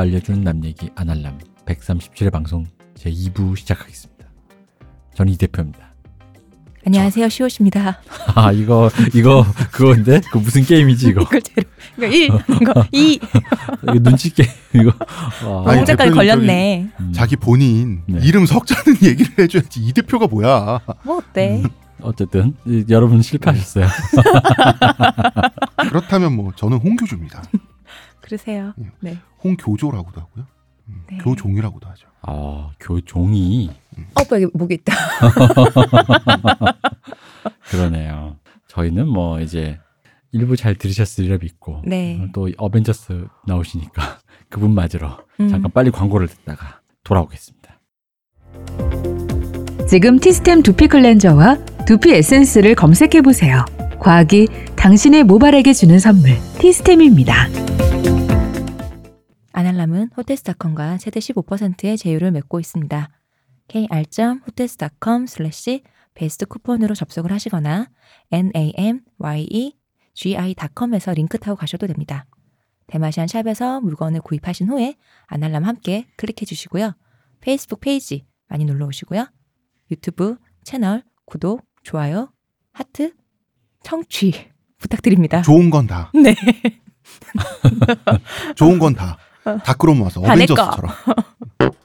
알려주는 남 얘기 아날람 137회 방송 제 2부 시작하겠습니다. 저는 이 대표입니다. 안녕하세요, 시옷입니다. 아 이거 이거 그건데 그 무슨 게임이지 이거? 이걸 제로. 이거 1, 이거 2. 이거 눈치 게임 이거. 공작까지 대표님 걸렸네. 음, 자기 본인 네. 이름 석자는 얘기를 해줘야지 이 대표가 뭐야? 뭐 어때? 어쨌든 이- 여러분 실패하셨어요. 그렇다면 뭐 저는 홍교주입니다. 그러세요. 네. 홍교조라고도 하고요. 음, 네. 교종이라고도 하죠. 아 교종이 어, 오빠 여기 목이 있다. 그러네요. 저희는 뭐 이제 일부 잘 들으셨으리라 믿고 네. 또 어벤져스 나오시니까 그분 맞으러 음. 잠깐 빨리 광고를 듣다가 돌아오겠습니다. 지금 티스템 두피 클렌저와 두피 에센스를 검색해 보세요. 과학이 당신의 모발에게 주는 선물 티스템입니다. 아날람은 호텔스닷컴과 최대 15%의 제휴를 맺고 있습니다. kr.hotels.com 슬래시 베스트 쿠폰으로 접속을 하시거나 namyegi.com에서 링크 타고 가셔도 됩니다. 대마시안 샵에서 물건을 구입하신 후에 아날람 함께 클릭해 주시고요. 페이스북 페이지 많이 놀러 오시고요. 유튜브 채널 구독, 좋아요, 하트, 청취 부탁드립니다. 좋은 건 다. 네. 좋은 건 다. 다 끌어 모아서 다내 거. 어벤져스처럼.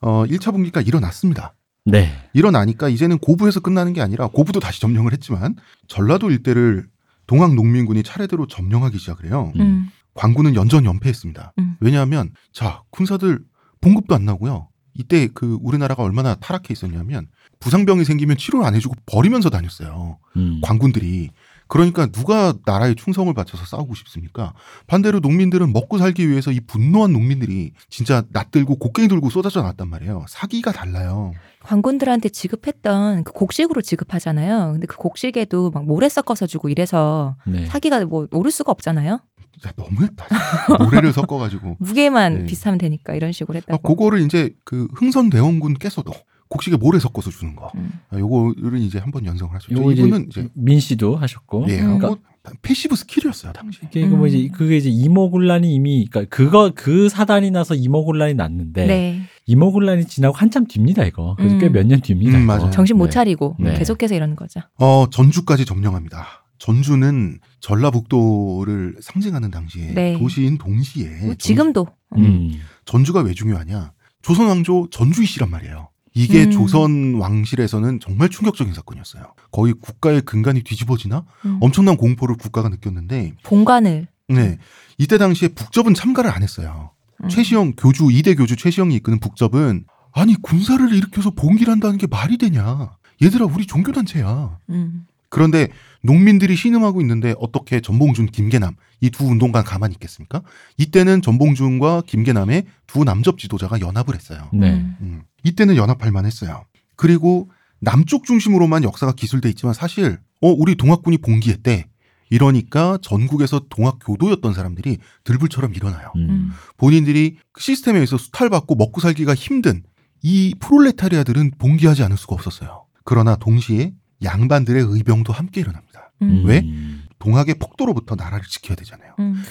어, 1차 분기가 일어났습니다. 네. 일어나니까 이제는 고부에서 끝나는 게 아니라 고부도 다시 점령을 했지만 전라도 일대를 동학 농민군이 차례대로 점령하기 시작을 해요. 음. 광군은 연전 연패했습니다. 음. 왜냐하면 자 군사들 봉급도 안 나고요. 이때 그 우리나라가 얼마나 타락해 있었냐면 부상병이 생기면 치료를 안 해주고 버리면서 다녔어요. 음. 광군들이 그러니까 누가 나라에 충성을 바쳐서 싸우고 싶습니까? 반대로 농민들은 먹고 살기 위해서 이 분노한 농민들이 진짜 낯들고 곡괭이 들고 쏟아져 나왔단 말이에요. 사기가 달라요. 관군들한테 지급했던 그 곡식으로 지급하잖아요. 근데 그 곡식에도 막 모래 섞어서 주고 이래서 네. 사기가 뭐 오를 수가 없잖아요. 진짜 너무했다. 모래를 섞어가지고. 무게만 네. 비슷하면 되니까 이런 식으로 아, 했다고. 그거를 이제 그 흥선대원군 께서도 곡식에 모래 섞어서 주는 거. 음. 아, 요거를 이제 한번 연성을 하셨죠. 요거 이제 이분은 이제 민 씨도 하셨고. 예, 음. 뭐 passive skill이었어요 당시. 이게 뭐 음. 이제 그게 이제 임오군란이 이미 그러니까 그거 그 사단이 나서 임오군란이 났는데 네. 임오군란이 지나고 한참 뒤입니다 이거. 그래서 음. 꽤몇 년 뒤입니다. 음. 맞아요. 정신 못 네. 차리고 네. 계속해서 이러는 거죠. 어 전주까지 점령합니다. 전주는 전라북도를 상징하는 당시에 네. 도시인 동시에 뭐 전주- 지금도 음. 전주가 왜 중요하냐? 조선 왕조 전주이 씨란 말이에요. 이게 음. 조선 왕실에서는 정말 충격적인 사건이었어요. 거의 국가의 근간이 뒤집어지나 음. 엄청난 공포를 국가가 느꼈는데, 본관을 네 이때 당시에 북접은 참가를 안 했어요. 음. 최시영 교주 이대 교주 최시영이 이끄는 북접은 아니 군사를 일으켜서 봉기를 한다는 게 말이 되냐? 얘들아 우리 종교 단체야. 음. 그런데 농민들이 신음하고 있는데 어떻게 전봉준, 김계남 이 두 운동가 가만히 있겠습니까? 이때는 전봉준과 김계남의 두 남접 지도자가 연합을 했어요. 네. 음. 음, 이때는 연합할 만했어요. 그리고 남쪽 중심으로만 역사가 기술돼 있지만 사실 어 우리 동학군이 봉기했대. 이러니까 전국에서 동학 교도였던 사람들이 들불처럼 일어나요. 음. 음. 본인들이 그 시스템에 의해서 수탈받고 먹고 살기가 힘든 이 프롤레타리아들은 봉기하지 않을 수가 없었어요. 그러나 동시에 양반들의 의병도 함께 일어납니다. 음. 왜? 음. 동학의 폭도로부터 나라를 지켜야 되잖아요. 음.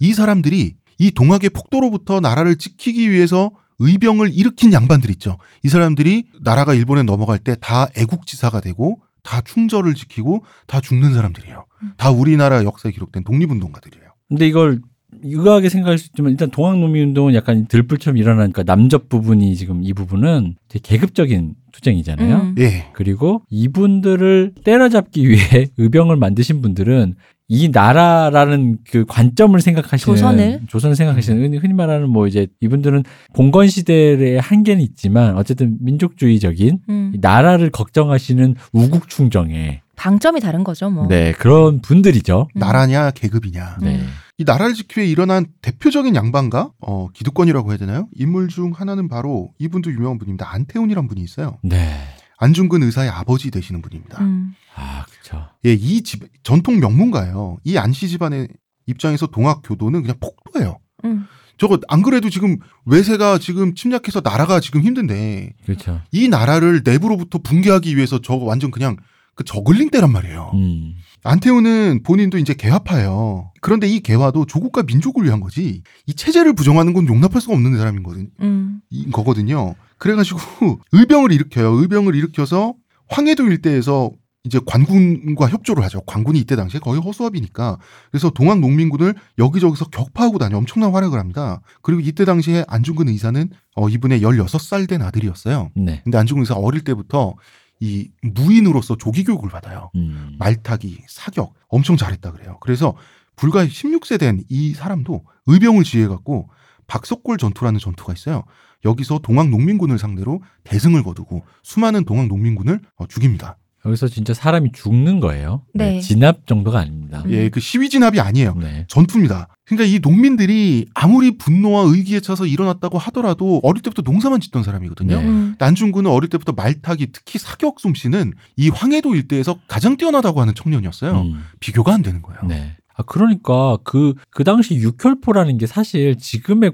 이 사람들이 이 동학의 폭도로부터 나라를 지키기 위해서 의병을 일으킨 양반들 있죠. 이 사람들이 나라가 일본에 넘어갈 때 다 애국지사가 되고 다 충절을 지키고 다 죽는 사람들이에요. 다 우리나라 역사에 기록된 독립운동가들이에요. 근데 이걸 의아하게 생각할 수 있지만 일단 동학농민운동은 약간 들불처럼 일어나니까 남접 부분이 지금 이 부분은 되게 계급적인 투쟁이잖아요. 음. 예. 그리고 이분들을 때려잡기 위해 의병을 만드신 분들은 이 나라라는 그 관점을 생각하시는 조선을? 조선을 생각하시는 흔히- 흔히 말하는 뭐 이제 이분들은 봉건 시대의 한계는 있지만 어쨌든 민족주의적인 음. 이 나라를 걱정하시는 우국 충정에 방점이 다른 거죠, 뭐. 네 그런 분들이죠. 음. 나라냐 계급이냐. 네. 음. 이 나라를 지키기 위해 일어난 대표적인 양반가 어, 기득권이라고 해야 되나요? 인물 중 하나는 바로 이분도 유명한 분입니다. 안태훈이란 분이 있어요. 네. 안중근 의사의 아버지 되시는 분입니다. 음. 아 그렇죠. 예, 이 집 전통 명문가예요. 이 안씨 집안의 입장에서 동학 교도는 그냥 폭도예요. 음. 저거 안 그래도 지금 외세가 지금 침략해서 나라가 지금 힘든데 그렇죠. 이 나라를 내부로부터 붕괴하기 위해서 저거 완전 그냥 그 저글링 때란 말이에요. 음. 안태우는 본인도 이제 개화파예요. 그런데 이 개화도 조국과 민족을 위한 거지. 이 체제를 부정하는 건 용납할 수가 없는 사람인 거든, 음. 인 거거든요. 그래가지고 의병을 일으켜요. 의병을 일으켜서 황해도 일대에서 이제 관군과 협조를 하죠. 관군이 이때 당시에 거의 허수아비니까. 그래서 동학 농민군을 여기저기서 격파하고 다녀 엄청난 활약을 합니다. 그리고 이때 당시에 안중근 의사는 어, 이분의 16살 된 아들이었어요. 네. 근데 안중근 의사 어릴 때부터 이 무인으로서 조기 교육을 받아요. 음. 말타기, 사격 엄청 잘했다 그래요. 그래서 불과 16세 된 이 사람도 의병을 지휘해갖고 박석골 전투라는 전투가 있어요. 여기서 동학 농민군을 상대로 대승을 거두고 수많은 동학 농민군을 어, 죽입니다. 여기서 진짜 사람이 죽는 거예요. 네. 진압 정도가 아닙니다. 음. 예, 그 시위 진압이 아니에요. 네. 전투입니다. 그러니까 이 농민들이 아무리 분노와 의기에 차서 일어났다고 하더라도 어릴 때부터 농사만 짓던 사람이거든요. 네. 음. 난중군은 어릴 때부터 말타기, 특히 사격 솜씨는 이 황해도 일대에서 가장 뛰어나다고 하는 청년이었어요. 음. 비교가 안 되는 거예요. 네. 아, 그러니까 그, 그 당시 육혈포라는 게 사실 지금의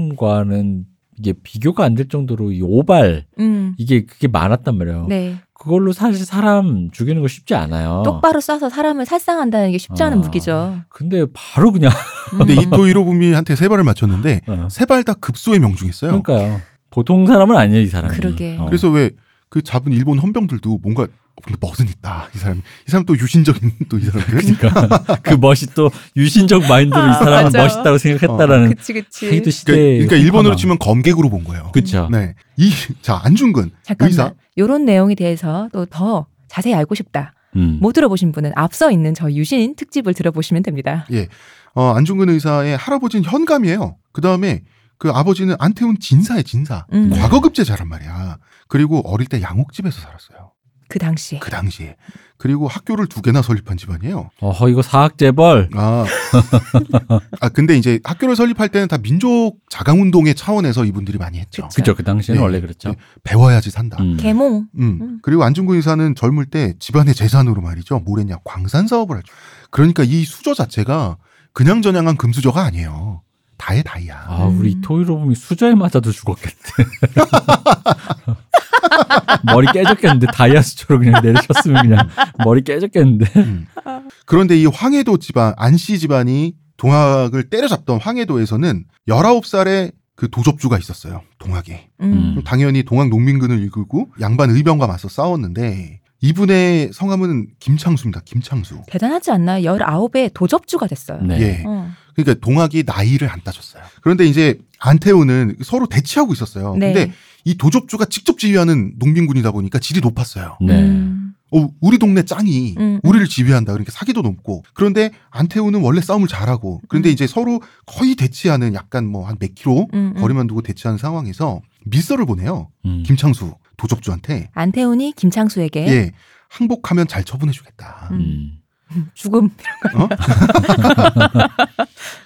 권총과는 이게 비교가 안 될 정도로 이 오발, 음. 이게 그게 많았단 말이에요. 네. 그걸로 사실 사람 죽이는 거 쉽지 않아요. 똑바로 쏴서 사람을 살상한다는 게 쉽지 않은 어. 무기죠. 근데 바로 그냥. 근데 음. 이토 히로부미한테 세 발을 맞췄는데 어. 세발 다 급소에 명중했어요. 그러니까요. 보통 사람은 아니에요, 이 사람이. 그러게. 어. 그래서 왜 그 잡은 일본 헌병들도 뭔가 근데 멋은 있다. 이 사람 이 사람 또 유신적인 또 이 사람들. 그러니까 그 멋이 또 유신적 마인드로 이 아, 사람은 맞아. 멋있다고 생각했다라는 그치 그치. 자기도 그러니까, 그러니까 일본어로 치면 검객으로 본 거예요. 그쵸. 네. 이자 안중근 잠깐만. 의사 요런 내용에 대해서 또 더 자세히 알고 싶다. 음. 못 들어보신 분은 앞서 있는 저 유신 특집을 들어보시면 됩니다. 어, 안중근 의사의 할아버지는 현감이에요. 그 다음에 그 아버지는 안태훈 진사의 진사. 음. 과거급제자란 말이야. 그리고 어릴 때 양옥집에서 살았어요. 그 당시에. 그 당시에. 그리고 학교를 두 개나 설립한 집안이에요. 어허 이거 사학재벌. 아. 아, 근데 이제 학교를 설립할 때는 다 민족 자강운동의 차원에서 이분들이 많이 했죠. 그쵸. 그죠 그 당시에는 네. 원래 그랬죠. 네. 배워야지 산다. 음. 개몽. 음. 음. 그리고 안중근 의사는 젊을 때 집안의 재산으로 말이죠. 뭘 했냐. 광산 사업을 하죠. 그러니까 이 수저 자체가 그냥 저냥한 금수저가 아니에요. 다의 다이야. 아 우리 음. 토이로 보면 수저에 맞아도 죽었겠대. 머리 깨졌겠는데 다이아 수저로 그냥 내리셨으면 그냥 머리 깨졌겠는데. 음. 그런데 이 황해도 집안, 안씨 집안이 동학을 때려잡던 황해도에서는 19살의 그 도접주가 있었어요. 동학에. 음. 당연히 동학 농민군을 이끌고 양반 의병과 맞서 싸웠는데 이분의 성함은 김창수입니다. 김창수. 대단하지 않나요? 19에 도접주가 됐어요. 네. 예. 어. 그러니까 동학이 나이를 안 따졌어요. 그런데 이제 안태우는 서로 대치하고 있었어요. 네. 근데 이 도접주가 직접 지휘하는 농민군이다 보니까 질이 높았어요. 네. 음. 어, 우리 동네 짱이 음, 우리를 지휘한다. 그러니까 사기도 높고. 그런데 안태우는 원래 싸움을 잘하고. 그런데 음. 이제 서로 거의 대치하는 약간 뭐 한 몇 킬로 음, 음. 거리만 두고 대치하는 상황에서 밀서를 보내요. 음. 김창수 도접주한테. 안태훈이 김창수에게 예. 항복하면 잘 처분해주겠다. 음. 음. 죽음.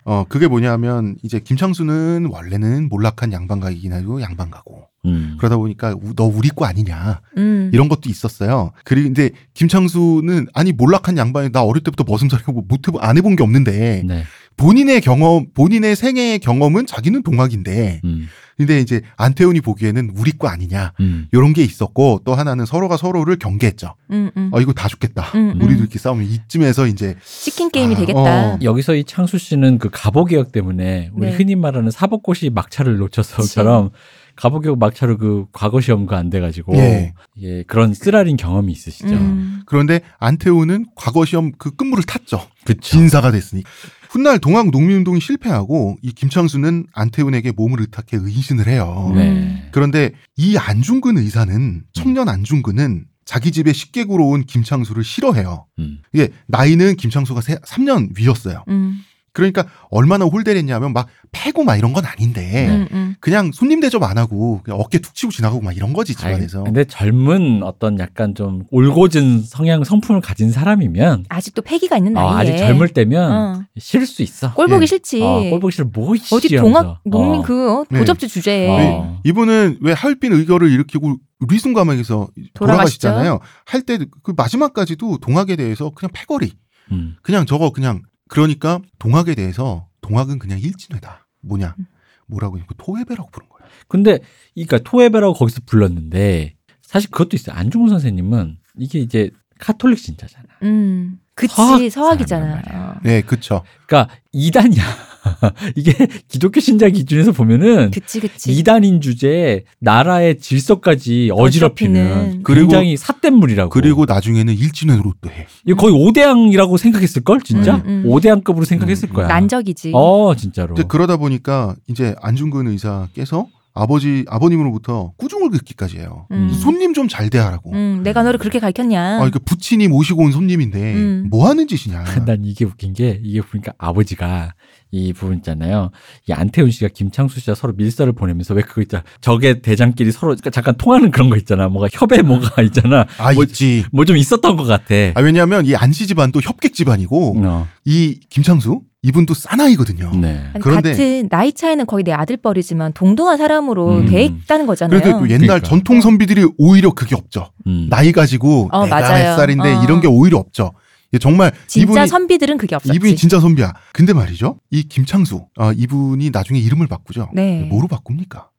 어, 그게 뭐냐면 이제 김창수는 원래는 몰락한 양반가이긴 하고 양반가고. 음. 그러다 보니까 우- 너 우리 거 아니냐. 음. 이런 것도 있었어요. 그리고 근데 김창수는 아니 몰락한 양반이 나 어릴 때부터 머슴살이고 못 해보 안 해본 게 없는데 네. 본인의 경험, 본인의 생애의 경험은 자기는 동학인데, 음. 근데 이제 안태훈이 보기에는 우리 거 아니냐, 음. 요런 게 있었고, 또 하나는 서로가 서로를 경계했죠. 음, 음. 어, 이거 다 죽겠다. 음, 음. 우리도 이렇게 싸우면 이쯤에서 이제, 치킨 게임이 아, 되겠다. 어. 여기서 이 창수 씨는 그 가보 개혁 때문에 우리 네. 흔히 말하는 사법고시 막차를 놓쳐서처럼 가보개혁 막차로 그 과거 시험가 안 돼가지고 예. 예, 그런 쓰라린 경험이 있으시죠. 음. 그런데 안태훈은 과거 시험 그 끝물을 탔죠. 그쵸. 진사가 됐으니. 훗날 동학 농민운동이 실패하고, 이 김창수는 안태훈에게 몸을 의탁해 의신을 해요. 네. 그런데 이 안중근 의사는, 청년 안중근은 자기 집에 식객으로 온 김창수를 싫어해요. 음. 이게 나이는 김창수가 세, 3년 위였어요. 음. 그러니까 얼마나 홀대를 했냐면 막 패고 막 이런 건 아닌데 음, 음. 그냥 손님 대접 안 하고 그냥 어깨 툭 치고 지나가고 막 이런 거지 집안에서. 아니, 근데 젊은 어떤 약간 좀 올곧은 성향 성품을 가진 사람이면 아직도 패기가 있는 어, 나이에. 아직 젊을 때면 어. 싫을 수 있어. 꼴 보기 예. 싫지. 어, 꼴 보기 싫어. 뭐 어디. 동학 농민 어. 그 어, 네. 도접주 주제에 어. 이분은 왜 하얼빈 의거를 일으키고 돌아가시죠? 돌아가시잖아요. 할 때 그 마지막까지도 동학에 대해서 그냥 패거리. 음. 그냥 저거 그냥 그러니까 동학에 대해서 동학은 그냥 일진회다. 뭐냐? 뭐라고 했고 토해배라고 부른 거예요. 근데 이니까 토에베라고 거기서 불렀는데 사실 그것도 있어요. 안중근 선생님은 이게 이제 카톨릭 신자잖아. 음. 그치 서학 서학이잖아. 네, 그쵸. 그러니까 이단이야. 이게 기독교 신자 기준에서 보면은 그치 그치. 이단인 주제에 나라의 질서까지 어지럽히는. 그리고- 굉장히 삿된 물이라고. 그리고 나중에는 일진으로 또 해. 이거 거의 오대양이라고 생각했을 걸 진짜 음, 음. 오대양급으로 생각했을 음, 거야. 난적이지. 어 진짜로. 그러다 보니까 이제 안중근 의사께서 아버지 아버님으로부터 꾸중을 듣기까지 해요. 음. 손님 좀 잘 대하라고. 음, 내가 너를 그렇게 가르쳤냐? 아, 그 부친이 모시고 온 손님인데 음. 뭐 하는 짓이냐. 난 이게 웃긴 게 이게 보니까 아버지가 이 부분 있잖아요. 이 안태훈 씨가 김창수 씨와 서로 밀서를 보내면서 왜 그거 있잖아. 적의 대장끼리 서로 그러니까 잠깐 통하는 그런 거 있잖아. 뭐가 협에 뭐가 있잖아. 아, 뭐- 있지. 뭐 좀 있었던 것 같아. 아, 왜냐하면 이 안씨 집안도 협객 집안이고 어, 이 김창수 이분도 사나이거든요. 네. 그런데- 같은 나이 차이는 거의 내 아들뻘이지만 동등한 사람으로 음. 돼 있다는 거잖아요. 그래서 또 옛날 그러니까. 전통 선비들이 오히려 그게 없죠. 음. 나이 가지고 어, 내가 맞아요. 몇 살인데 어. 이런 게 오히려 없죠. 정말 진짜 이분이 선비들은 그게 없었지. 이분이 진짜 선비야. 근데 말이죠. 이 김창수 아, 이분이 나중에 이름을 바꾸죠. 네. 뭐로 바꿉니까?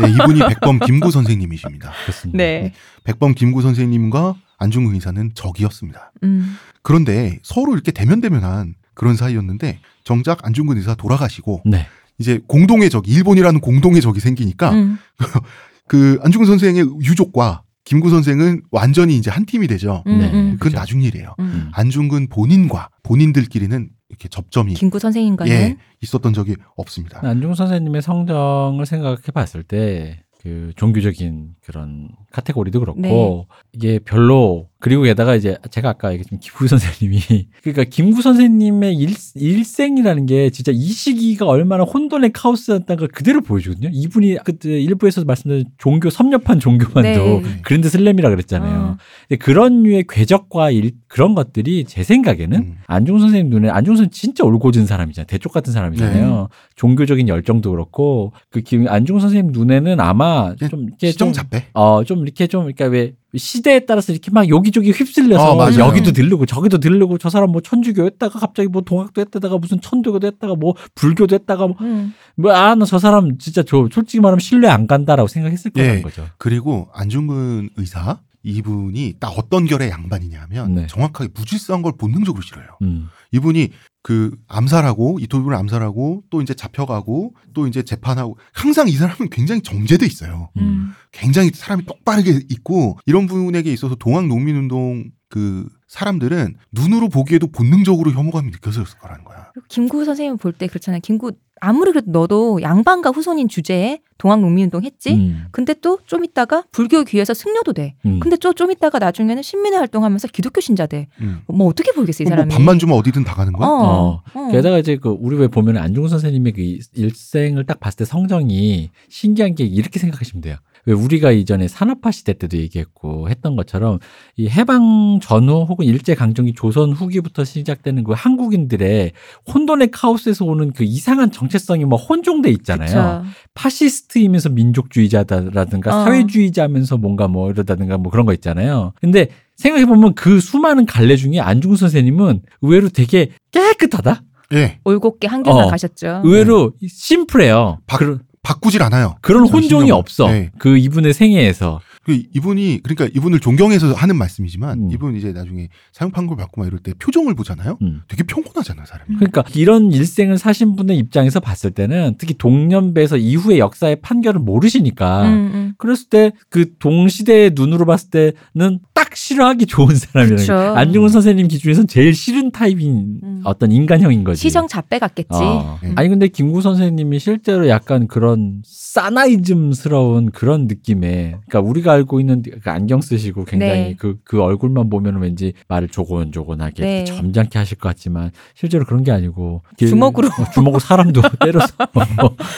네, 이분이 백범 김구 선생님이십니다. 그렇습니다. 네. 백범 김구 선생님과 안중근 의사는 적이었습니다. 음. 그런데 서로 이렇게 대면대면한 그런 사이였는데 정작 안중근 의사 돌아가시고 네. 이제 공동의 적, 일본이라는 공동의 적이 생기니까 음. 그 안중근 선생의 유족과 김구 선생은 완전히 이제 한 팀이 되죠. 음, 네. 음. 그건 그죠. 나중 일이에요. 음. 안중근 본인과 본인들끼리는 이렇게 접점이 김구 선생님과는 예, 있었던 적이 없습니다. 안중근 선생님의 성정을 생각해 봤을 때 그 종교적인 그런 카테고리도 그렇고 네. 이게 별로 그리고 게다가 이제 제가 아까 얘기했지만 김구 선생님이 그러니까 김구 선생님의 일, 일생이라는 게 진짜 이 시기가 얼마나 혼돈의 카오스였다는 걸 그대로 보여주거든요. 이분이 그때 일부에서 말씀드린 종교 섭렵한 종교만도 네. 그랜드 슬램이라 그랬잖아요. 어. 근데 그런 류의 궤적과 일, 그런 것들이 제 생각에는 음. 안중근 선생님 눈에 안중근 선생 진짜 올곧은 사람이잖아요. 대쪽 같은 사람이잖아요. 종교적인 열정도 그렇고 그 김, 안중근 선생님 눈에는 아마 좀 이렇게 좀 시정잡배. 어, 좀 이렇게 좀, 그러니까 왜 시대에 따라서 이렇게 막 여기저기 휩쓸려서 어. 여기도 들르고 저기도 들르고 저 사람 뭐 천주교 했다가 갑자기 뭐 동학도 했다가 무슨 천도교도 했다가 뭐 불교도 했다가 뭐, 음. 뭐 아, 나 저 사람 진짜 저 솔직히 말하면 신뢰 안 간다라고 생각했을 거라는 예. 거죠. 그리고 안중근 의사 이분이 딱 어떤 결의 양반이냐면 네. 정확하게 무질서한 걸 본능적으로 싫어요. 음. 이분이 그 암살하고 이토비를 암살하고 또 이제 잡혀가고 또 이제 재판하고 항상 이 사람은 굉장히 정제돼 있어요. 음. 굉장히 사람이 똑바르게 있고 이런 분에게 있어서 동학 농민운동 그 사람들은 눈으로 보기에도 본능적으로 혐오감이 느껴졌을 거라는 거야. 김구 선생님 볼 때 그렇잖아요. 김구 아무리 그래도 너도 양반과 후손인 주제에 동학농민운동 했지. 음. 근데 또 좀 있다가 불교 귀에서 승려도 돼. 음. 근데 또 좀 있다가 나중에는 신민회 활동하면서 기독교 신자 돼. 음. 뭐 어떻게 보겠어 이뭐 사람이. 밥만 주면 어디든 다 가는 거야? 어. 어. 게다가 이제 그 우리 왜 보면 안중근 선생님의 그 일생을 딱 봤을 때 성정이 신기한 게 이렇게 생각하시면 돼요. 왜 우리가 이전에 산업화 시대 때도 얘기했고 했던 것처럼 이 해방 전후 혹은 일제 강점기 조선 후기부터 시작되는 그 한국인들의 혼돈의 카오스에서 오는 그 이상한 정체성이 뭐 혼종돼 있잖아요. 그쵸. 파시스트이면서 민족주의자다라든가 어. 사회주의자면서 뭔가 뭐 이러다든가 뭐 그런 거 있잖아요. 근데 생각해보면 그 수많은 갈래 중에 안중근 선생님은 의외로 되게 깨끗하다? 예. 올곧게 한결만 어. 가셨죠. 의외로 심플해요. 바- 그런, 바꾸질 않아요. 그런. 혼종이 없어. 네. 그 이분의 생애에서. 그 이분이 그러니까 이분을 존경해서 하는 말씀이지만 음. 이분 이제 나중에 사형 판결 받고 막 이럴 때 표정을 보잖아요. 음. 되게 평온하잖아요, 사람이. 그러니까 이런 일생을 사신 분의 입장에서 봤을 때는 특히 동년배에서 이후의 역사의 판결을 모르시니까 음, 음. 그랬을 때 그 동시대의 눈으로 봤을 때는 딱 싫어하기 좋은 사람이라는 그쵸. 거예요. 안중근 선생님 기준에선 제일 싫은 타입인 음. 어떤 인간형인 거지. 시정 잡배 같겠지. 어. 음. 아니 근데 김구 선생님이 실제로 약간 그런 사나이즘스러운 그런 느낌의 그러니까 우리가 알고 있는 그 안경 쓰시고 굉장히 네. 그, 그 얼굴만 보면 왠지 말을 조곤조곤하게 네. 점잖게 하실 것 같지만 실제로 그런 게 아니고 길- 주먹으로. 어, 주먹으로 사람도 때려서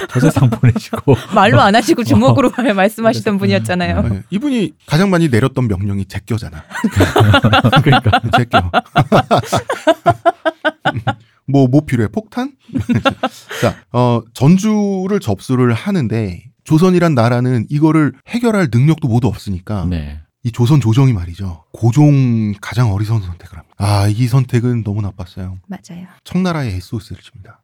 저 세상 보내시고 말로 안 하시고 주먹으로 말씀하시던 분이었잖아요. 네. 이분이 가장 많이 내렸던 명령이 제껴잖아. 그러니까 제껴. 뭐, 뭐 필요해? 폭탄? 자, 어, 전주를 접수를 하는데, 조선이란 나라는 이거를 해결할 능력도 모두 없으니까, 네. 이 조선 조정이 말이죠. 고종 가장 어리석은 선택을 합니다. 아, 이 선택은 너무 나빴어요. 맞아요. 청나라의 SOS를 칩니다.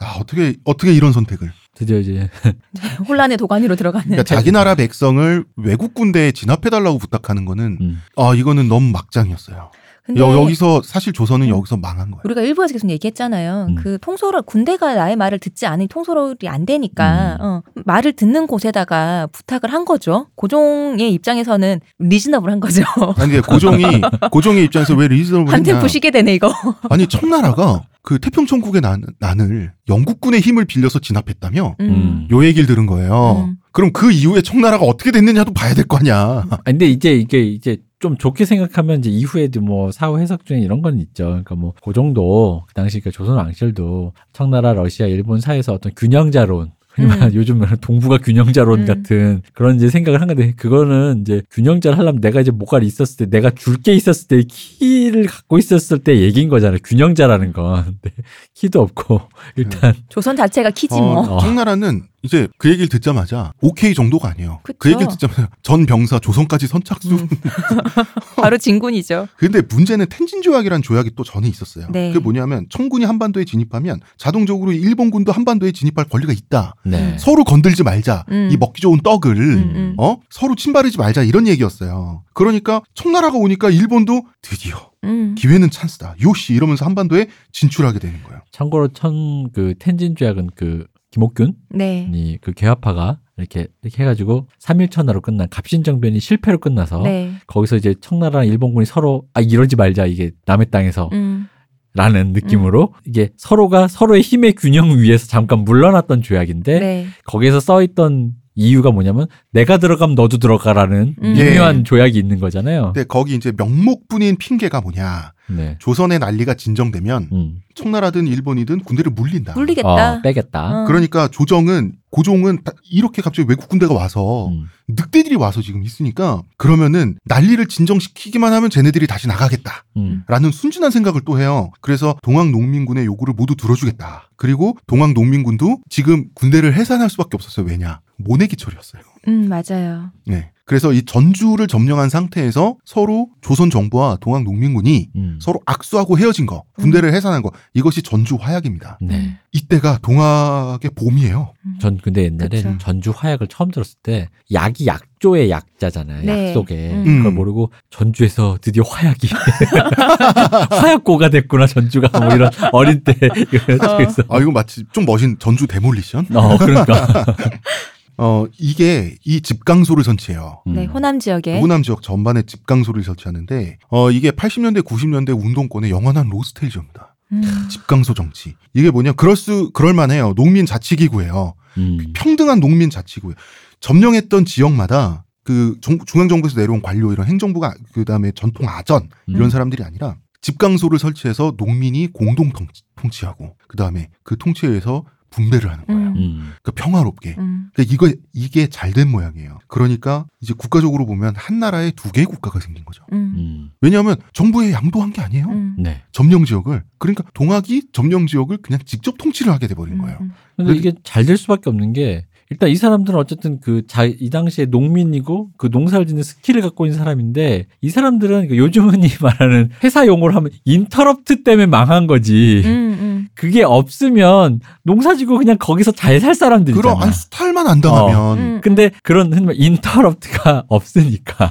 아, 어떻게, 어떻게 이런 선택을. 드디어 이제 혼란의 도가니로 들어가는. 그러니까 자기 나라 백성을 외국 군대에 진압해달라고 부탁하는 거는 음. 아 이거는 너무 막장이었어요. 근데 여, 여기서 사실 조선은 음. 여기서 망한 거예요. 우리가 일부에서 계속 얘기했잖아요. 음. 그 통솔을 군대가 나의 말을 듣지 않으니 통솔이 안 되니까 음. 어, 말을 듣는 곳에다가 부탁을 한 거죠. 고종의 입장에서는 리즈너블한 거죠. 아니 고종이 고종의 입장에서 왜 리즈너블 한 했냐? 템포 쉬게 되네 이거. 아니 청나라가 그 태평천국의 난, 난을 영국군의 힘을 빌려서 진압했다며 음. 요 얘기를 들은 거예요. 음. 그럼 그 이후에 청나라가 어떻게 됐느냐도 봐야 될 거 아니야. 아, 근데 이제 이게 이제 좀 좋게 생각하면 이제 이후에도 뭐 사후 해석 중에 이런 건 있죠. 그러니까 뭐 고종도 그 당시 그 조선 왕실도 청나라, 러시아, 일본 사이에서 어떤 균형자론 음. 요즘 말하는 동북아 균형자론 음. 같은 그런 이제 생각을 한 건데 그거는 이제 균형자를 하려면 내가 이제 뭐가 있었을 때 내가 줄 게 있었을 때 키를 갖고 있었을 때 얘기인 거잖아요. 균형자라는 건. 근데 키도 없고 일단 조선 자체가 키지 어, 뭐. 어. 청나라는 이제 그 얘기를 듣자마자 오케이 정도가 아니에요. 그 그쵸. 얘기를 듣자마자 전 병사 조선까지 선착순. 음. 바로 진군이죠. 근데 문제는 텐진 조약이라는 조약이 또 전에 있었어요. 네. 그게 뭐냐면 청군이 한반도에 진입하면 자동적으로 일본군도 한반도에 진입할 권리가 있다. 네. 서로 건들지 말자. 음. 이 먹기 좋은 떡을 음, 음. 어 서로 침바르지 말자 이런 얘기였어요. 그러니까 청나라가 오니까 일본도 드디어 음. 기회는 찬스다. 요시 이러면서 한반도에 진출하게 되는 거예요. 참고로 천 그 텐진 조약은 그 김옥균이 네. 그 개화파가 이렇게 이렇게 해가지고 3일천하로 끝난 갑신정변이 실패로 끝나서 네. 거기서 이제 청나라랑 일본군이 서로 아 이러지 말자 이게 남의 땅에서 음. 라는 느낌으로 이게 서로가 서로의 힘의 균형 위에서 잠깐 물러났던 조약인데 네. 거기에서 써있던 이유가 뭐냐면 내가 들어가면 너도 들어가라는 음. 미묘한 예. 조약이 있는 거잖아요. 근데 거기 이제 명목뿐인 핑계가 뭐냐. 네. 조선의 난리가 진정되면 음. 청나라든 일본이든 군대를 물린다. 물리겠다. 어, 빼겠다. 어. 그러니까 조정은 고종은 다 이렇게 갑자기 외국 군대가 와서 음. 늑대들이 와서 지금 있으니까 그러면은 난리를 진정시키기만 하면 쟤네들이 다시 나가겠다. 음. 라는 순진한 생각을 또 해요. 그래서 동학농민군의 요구를 모두 들어주겠다. 그리고 동학농민군도 지금 군대를 해산할 수밖에 없었어요. 왜냐? 모내기철이었어요. 음, 맞아요. 네. 그래서 이 전주를 점령한 상태에서 서로 조선 정부와 동학 농민군이 음. 서로 악수하고 헤어진 거, 군대를 해산한 거, 이것이 전주 화약입니다. 네. 이때가 동학의 봄이에요. 음. 전 근데 옛날에 그쵸. 전주 화약을 처음 들었을 때 약이 약조의 약자잖아요. 네. 약 속에 음. 그걸 모르고 전주에서 드디어 화약이 화약고가 됐구나 전주가 뭐 이런 어린 때 이거 그래서 아, 이거 마치 좀 멋진 전주 데몰리션? 어 그러니까 어, 이게 이 집강소를 설치해요. 네, 음. 호남 지역에. 호남 지역 전반에 집강소를 설치하는데, 어, 이게 80년대, 90년대 운동권의 영원한 로스테이저입니다. 음. 집강소 정치. 이게 뭐냐, 그럴 수, 그럴만해요. 농민 자치기구예요. 음. 평등한 농민 자치구예요. 점령했던 지역마다 그 정- 중앙정부에서 내려온 관료 이런 행정부가 그 다음에 전통 아전 이런 음. 사람들이 아니라 집강소를 설치해서 농민이 공동 통치- 통치하고 그 다음에 그 통치에서 분배를 하는 거예요. 음. 음. 그러니까 평화롭게. 음. 그러니까 이거 이게 잘 된 모양이에요. 그러니까 이제 국가적으로 보면 한 나라에 두 개의 국가가 생긴 거죠. 음. 음. 왜냐하면 정부에 양도한 게 아니에요. 음. 네. 점령 지역을 그러니까 동학이 점령 지역을 그냥 직접 통치를 하게 돼버린 거예요. 음. 근데 이게 잘 될 수밖에 없는 게 일단 이 사람들은 어쨌든 그자이 당시에 농민이고 그 농사를 짓는 skill을 갖고 있는 사람인데 이 사람들은 그 요즘 흔히 말하는 회사 용어로 하면 interrupt 때문에 망한 거지. 음. 음. 그게 없으면 농사지고 그냥 거기서 잘 살 사람들이잖아. 그럼 아니 수탈만 안 당하면 음. 근데 그런 흔히 말 interrupt가 없으니까.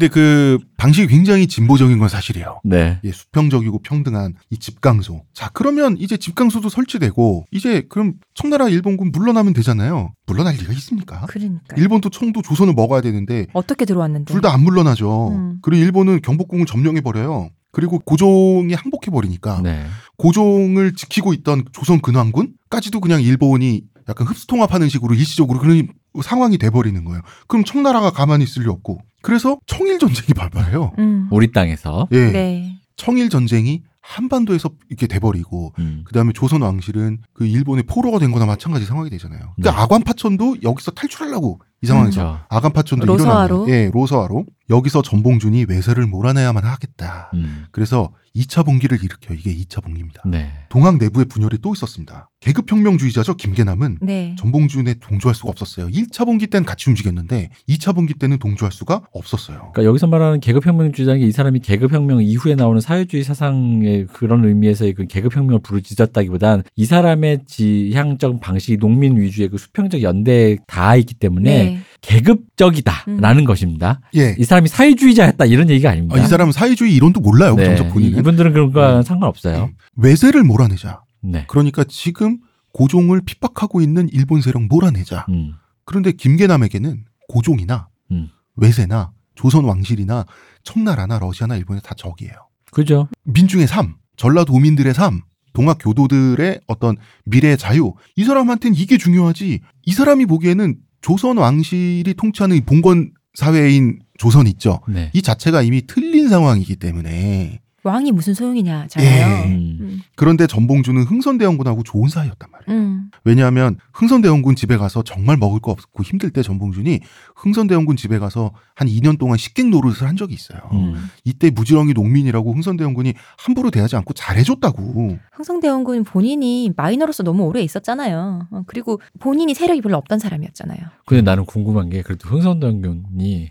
근데 그 방식이 굉장히 진보적인 건 사실이에요. 네. 예, 수평적이고 평등한 이 집강소. 자, 그러면 이제 집강소도 설치되고 이제 그럼 청나라 일본군 물러나면 되잖아요. 물러날 리가 있습니까? 그러니까. 일본도 청도 조선을 먹어야 되는데 어떻게 들어왔는데? 둘 다 안 물러나죠. 음. 그리고 일본은 경복궁을 점령해 버려요. 그리고 고종이 항복해 버리니까 네. 고종을 지키고 있던 조선 근황군까지도 그냥 일본이 약간 흡수통합하는 식으로 일시적으로 그런 상황이 돼버리는 거예요. 그럼 청나라가 가만히 있을 리 없고 그래서 청일 전쟁이 발발해요. 음. 우리 땅에서. 예, 네. 청일 전쟁이 한반도에서 이렇게 돼버리고 음. 그 다음에 조선 왕실은 그 일본의 포로가 된 거나 마찬가지 상황이 되잖아요. 그러니까 네. 아관파천도 여기서 탈출하려고 이 상황에서 그렇죠. 아관파천도 로서아로? 일어나요. 예, 로서아로 여기서 전봉준이 외세를 몰아내야만 하겠다. 음. 그래서 2차 분기를 일으켜 이게 2차 분기입니다. 네. 동학 내부의 분열이 또 있었습니다. 계급혁명주의자죠 김계남은 네. 전봉준에 동조할 수가 없었어요. 1차 분기 때는 같이 움직였는데 2차 분기 때는 동조할 수가 없었어요. 그러니까 여기서 말하는 계급혁명주의자는 이 사람이 계급혁명 이후에 나오는 사회주의 사상의 그런 의미에서의 그 계급혁명을 부르짖었다기보단 이 사람의 지향적 방식이 농민 위주의 그 수평적 연대에 닿아 있기 때문에 네. 계급적이다라는 것입니다. 예. 이 사람이 사회주의자였다 이런 얘기가 아닙니다. 아, 이 사람은 사회주의 이론도 몰라요. 네. 정작 본인은. 이분들은 그런 거와 음. 상관없어요. 외세를 몰아내자. 네. 그러니까 지금 고종을 핍박하고 있는 일본 세력 몰아내자. 음. 그런데 김계남에게는 고종이나 음. 외세나 조선 왕실이나 청나라나 러시아나 일본이 다 적이에요. 그죠. 민중의 삶, 전라도민들의 삶, 동학 교도들의 어떤 미래의 자유 이 사람한테는 이게 중요하지. 이 사람이 보기에는 조선 왕실이 통치하는 이 봉건 사회인 조선 있죠. 네. 이 자체가 이미 틀린 상황이기 때문에 왕이 무슨 소용이냐잖아요. 예. 음. 음. 그런데 전봉주는 흥선대원군하고 좋은 사이였단 말이에요. 음. 왜냐하면 흥선대원군 집에 가서 정말 먹을 거 없고 힘들 때 전봉준이 흥선대원군 집에 가서 한 2년 동안 식객 노릇을 한 적이 있어요. 음. 이때 무지렁이 농민이라고 흥선대원군이 함부로 대하지 않고 잘해줬다고. 흥성대원군 본인이 마이너로서 너무 오래 있었잖아요. 어, 그리고 본인이 세력이 별로 없던 사람이었잖아요. 근데 나는 궁금한 게 그래도 흥선대원군이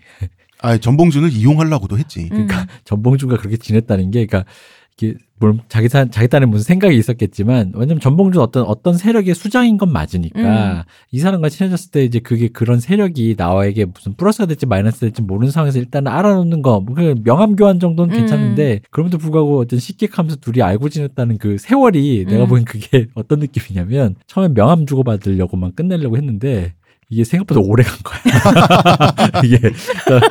아, 전봉준을 이용하려고도 했지. 그러니까 음. 전봉주가 그렇게 지냈다는 게 그러니까 이게 뭘 자기 사, 자기 딴에 무슨 생각이 있었겠지만 왜냐면 전봉준 어떤 어떤 세력의 수장인 건 맞으니까 음. 이 사람과 친해졌을 때 이제 그게 그런 세력이 나에게 무슨 플러스가 될지 마이너스 될지 모르는 상황에서 일단 알아놓는 거, 그 명함 교환 정도는 음. 괜찮은데 그럼에도 불구하고 어떤 식객하면서 둘이 알고 지냈다는 그 세월이 내가 음. 보기엔 그게 어떤 느낌이냐면 처음에 명함 주고 받으려고만 끝내려고 했는데 이게 생각보다 오래 간 거야. 이게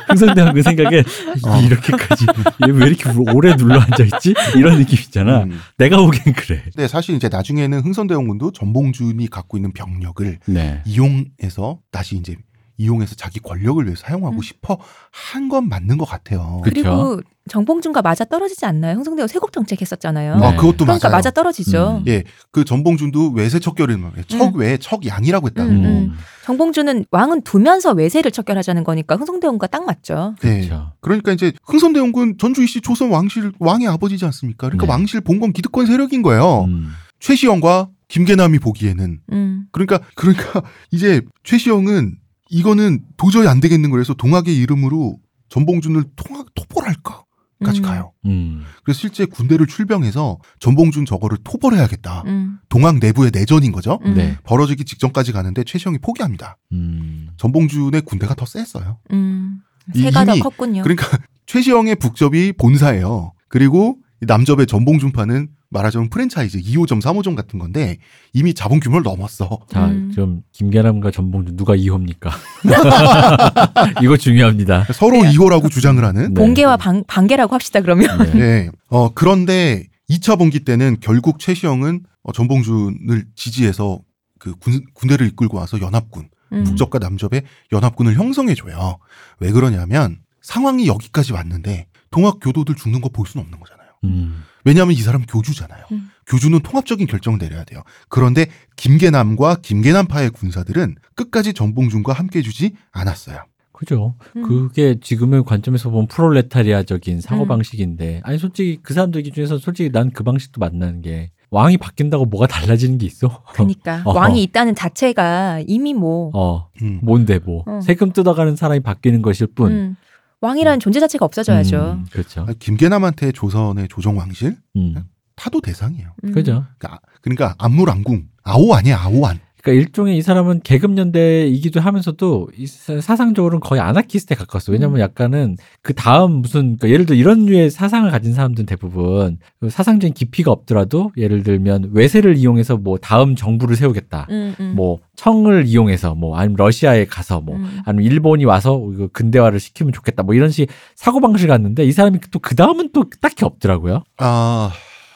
흥선대원 그 생각에 어. 이렇게까지 얘왜 이렇게 오래 눌러 앉아 있지? 이런 느낌 있잖아. 음. 내가 보기엔 그래. 근데 사실 이제 나중에는 흥선대원군도 전봉준이 갖고 있는 병력을 네. 이용해서 다시 이제 이용해서 자기 권력을 위해 사용하고 음. 싶어 한 건 맞는 것 같아요. 그- 그리고 정봉준과 맞아 떨어지지 않나요? 흥성대원 쇄국 정책 했었잖아요. 네. 아, 그것도 그러니까 맞아요. 맞아 떨어지죠. 음. 예, 그 전봉준도 외세 척결을 말해. 척 외에 척양이라고 했다고. 음, 음. 정봉준은 왕은 두면서 외세를 척결하자는 거니까 흥성대원과 딱 맞죠. 네. 그렇죠. 그러니까 이제 흥선대원군 전주이씨 조선 왕실 왕의 아버지지 않습니까? 그러니까 네. 왕실 봉건 기득권 세력인 거예요. 음. 최시영과 김계남이 보기에는 음. 그러니까 그러니까 이제 최시영은 이거는 도저히 안 되겠는 거라서 동학의 이름으로 전봉준을 통학 토벌할까까지 음. 가요. 음. 그래서 실제 군대를 출병해서 전봉준 저거를 토벌해야겠다. 음. 동학 내부의 내전인 거죠. 음. 네. 벌어지기 직전까지 가는데 최시영이 포기합니다. 음. 전봉준의 군대가 더 셌어요. 음. 이- 새가 더 컸군요. 그러니까 최시영의 북접이 본사예요. 그리고 이 남접의 전봉준파는 말하자면 프랜차이즈 2호점, 3호점 같은 건데 이미 자본 규모를 넘었어. 자, 음. 좀 김계남과 전봉준 누가 2호입니까? 이거 중요합니다. 서로 2호라고 주장을 하는. 네. 봉계와 방, 반계라고 합시다 그러면. 네. 네. 어, 그런데 2차 분기 때는 결국 최시영은 어, 전봉준을 지지해서 그 군, 군대를 이끌고 와서 연합군, 음. 북접과 남접의 연합군을 형성해 줘요. 왜 그러냐면 상황이 여기까지 왔는데 동학 교도들 죽는 거 볼 수는 없는 거잖아요. 음. 왜냐하면 이 사람 교주잖아요. 음. 교주는 통합적인 결정을 내려야 돼요. 그런데 김계남과 김계남파의 군사들은 끝까지 전봉준과 함께 해주지 않았어요. 그죠. 음. 그게 지금의 관점에서 보면 프롤레타리아적인 음. 사고 방식인데, 아니, 솔직히 그 사람들 기준에서 솔직히 난 그 방식도 만나는 게, 왕이 바뀐다고 뭐가 달라지는 게 있어? 그러니까 어. 왕이 있다는 자체가 이미 뭐 어, 음. 뭔데 뭐. 어. 세금 뜯어가는 사람이 바뀌는 것일 뿐. 음. 왕이라는 존재 자체가 없어져야죠. 음, 그렇죠. 아, 김계남한테 조선의 조정 왕실 음. 타도 대상이에요. 음. 그죠. 그러니까, 그러니까 안물안궁 아오 아니야 아오안. 그러니까 일종의 이 사람은 계급연대이기도 하면서도 이 사- 사상적으로는 거의 아나키스트에 가까웠어. 왜냐면 음. 약간은 그 다음 무슨 그러니까 예를 들어 이런 류의 사상을 가진 사람들은 대부분 그 사상적인 깊이가 없더라도 예를 들면 외세를 이용해서 뭐 다음 정부를 세우겠다. 음, 음. 뭐 청을 이용해서 뭐 아니면 러시아에 가서 뭐 음. 아니면 일본이 와서 이거 근대화를 시키면 좋겠다. 뭐 이런 식 사고 방식을 갖는데 이 사람이 또 그 다음은 또 딱히 없더라고요. 아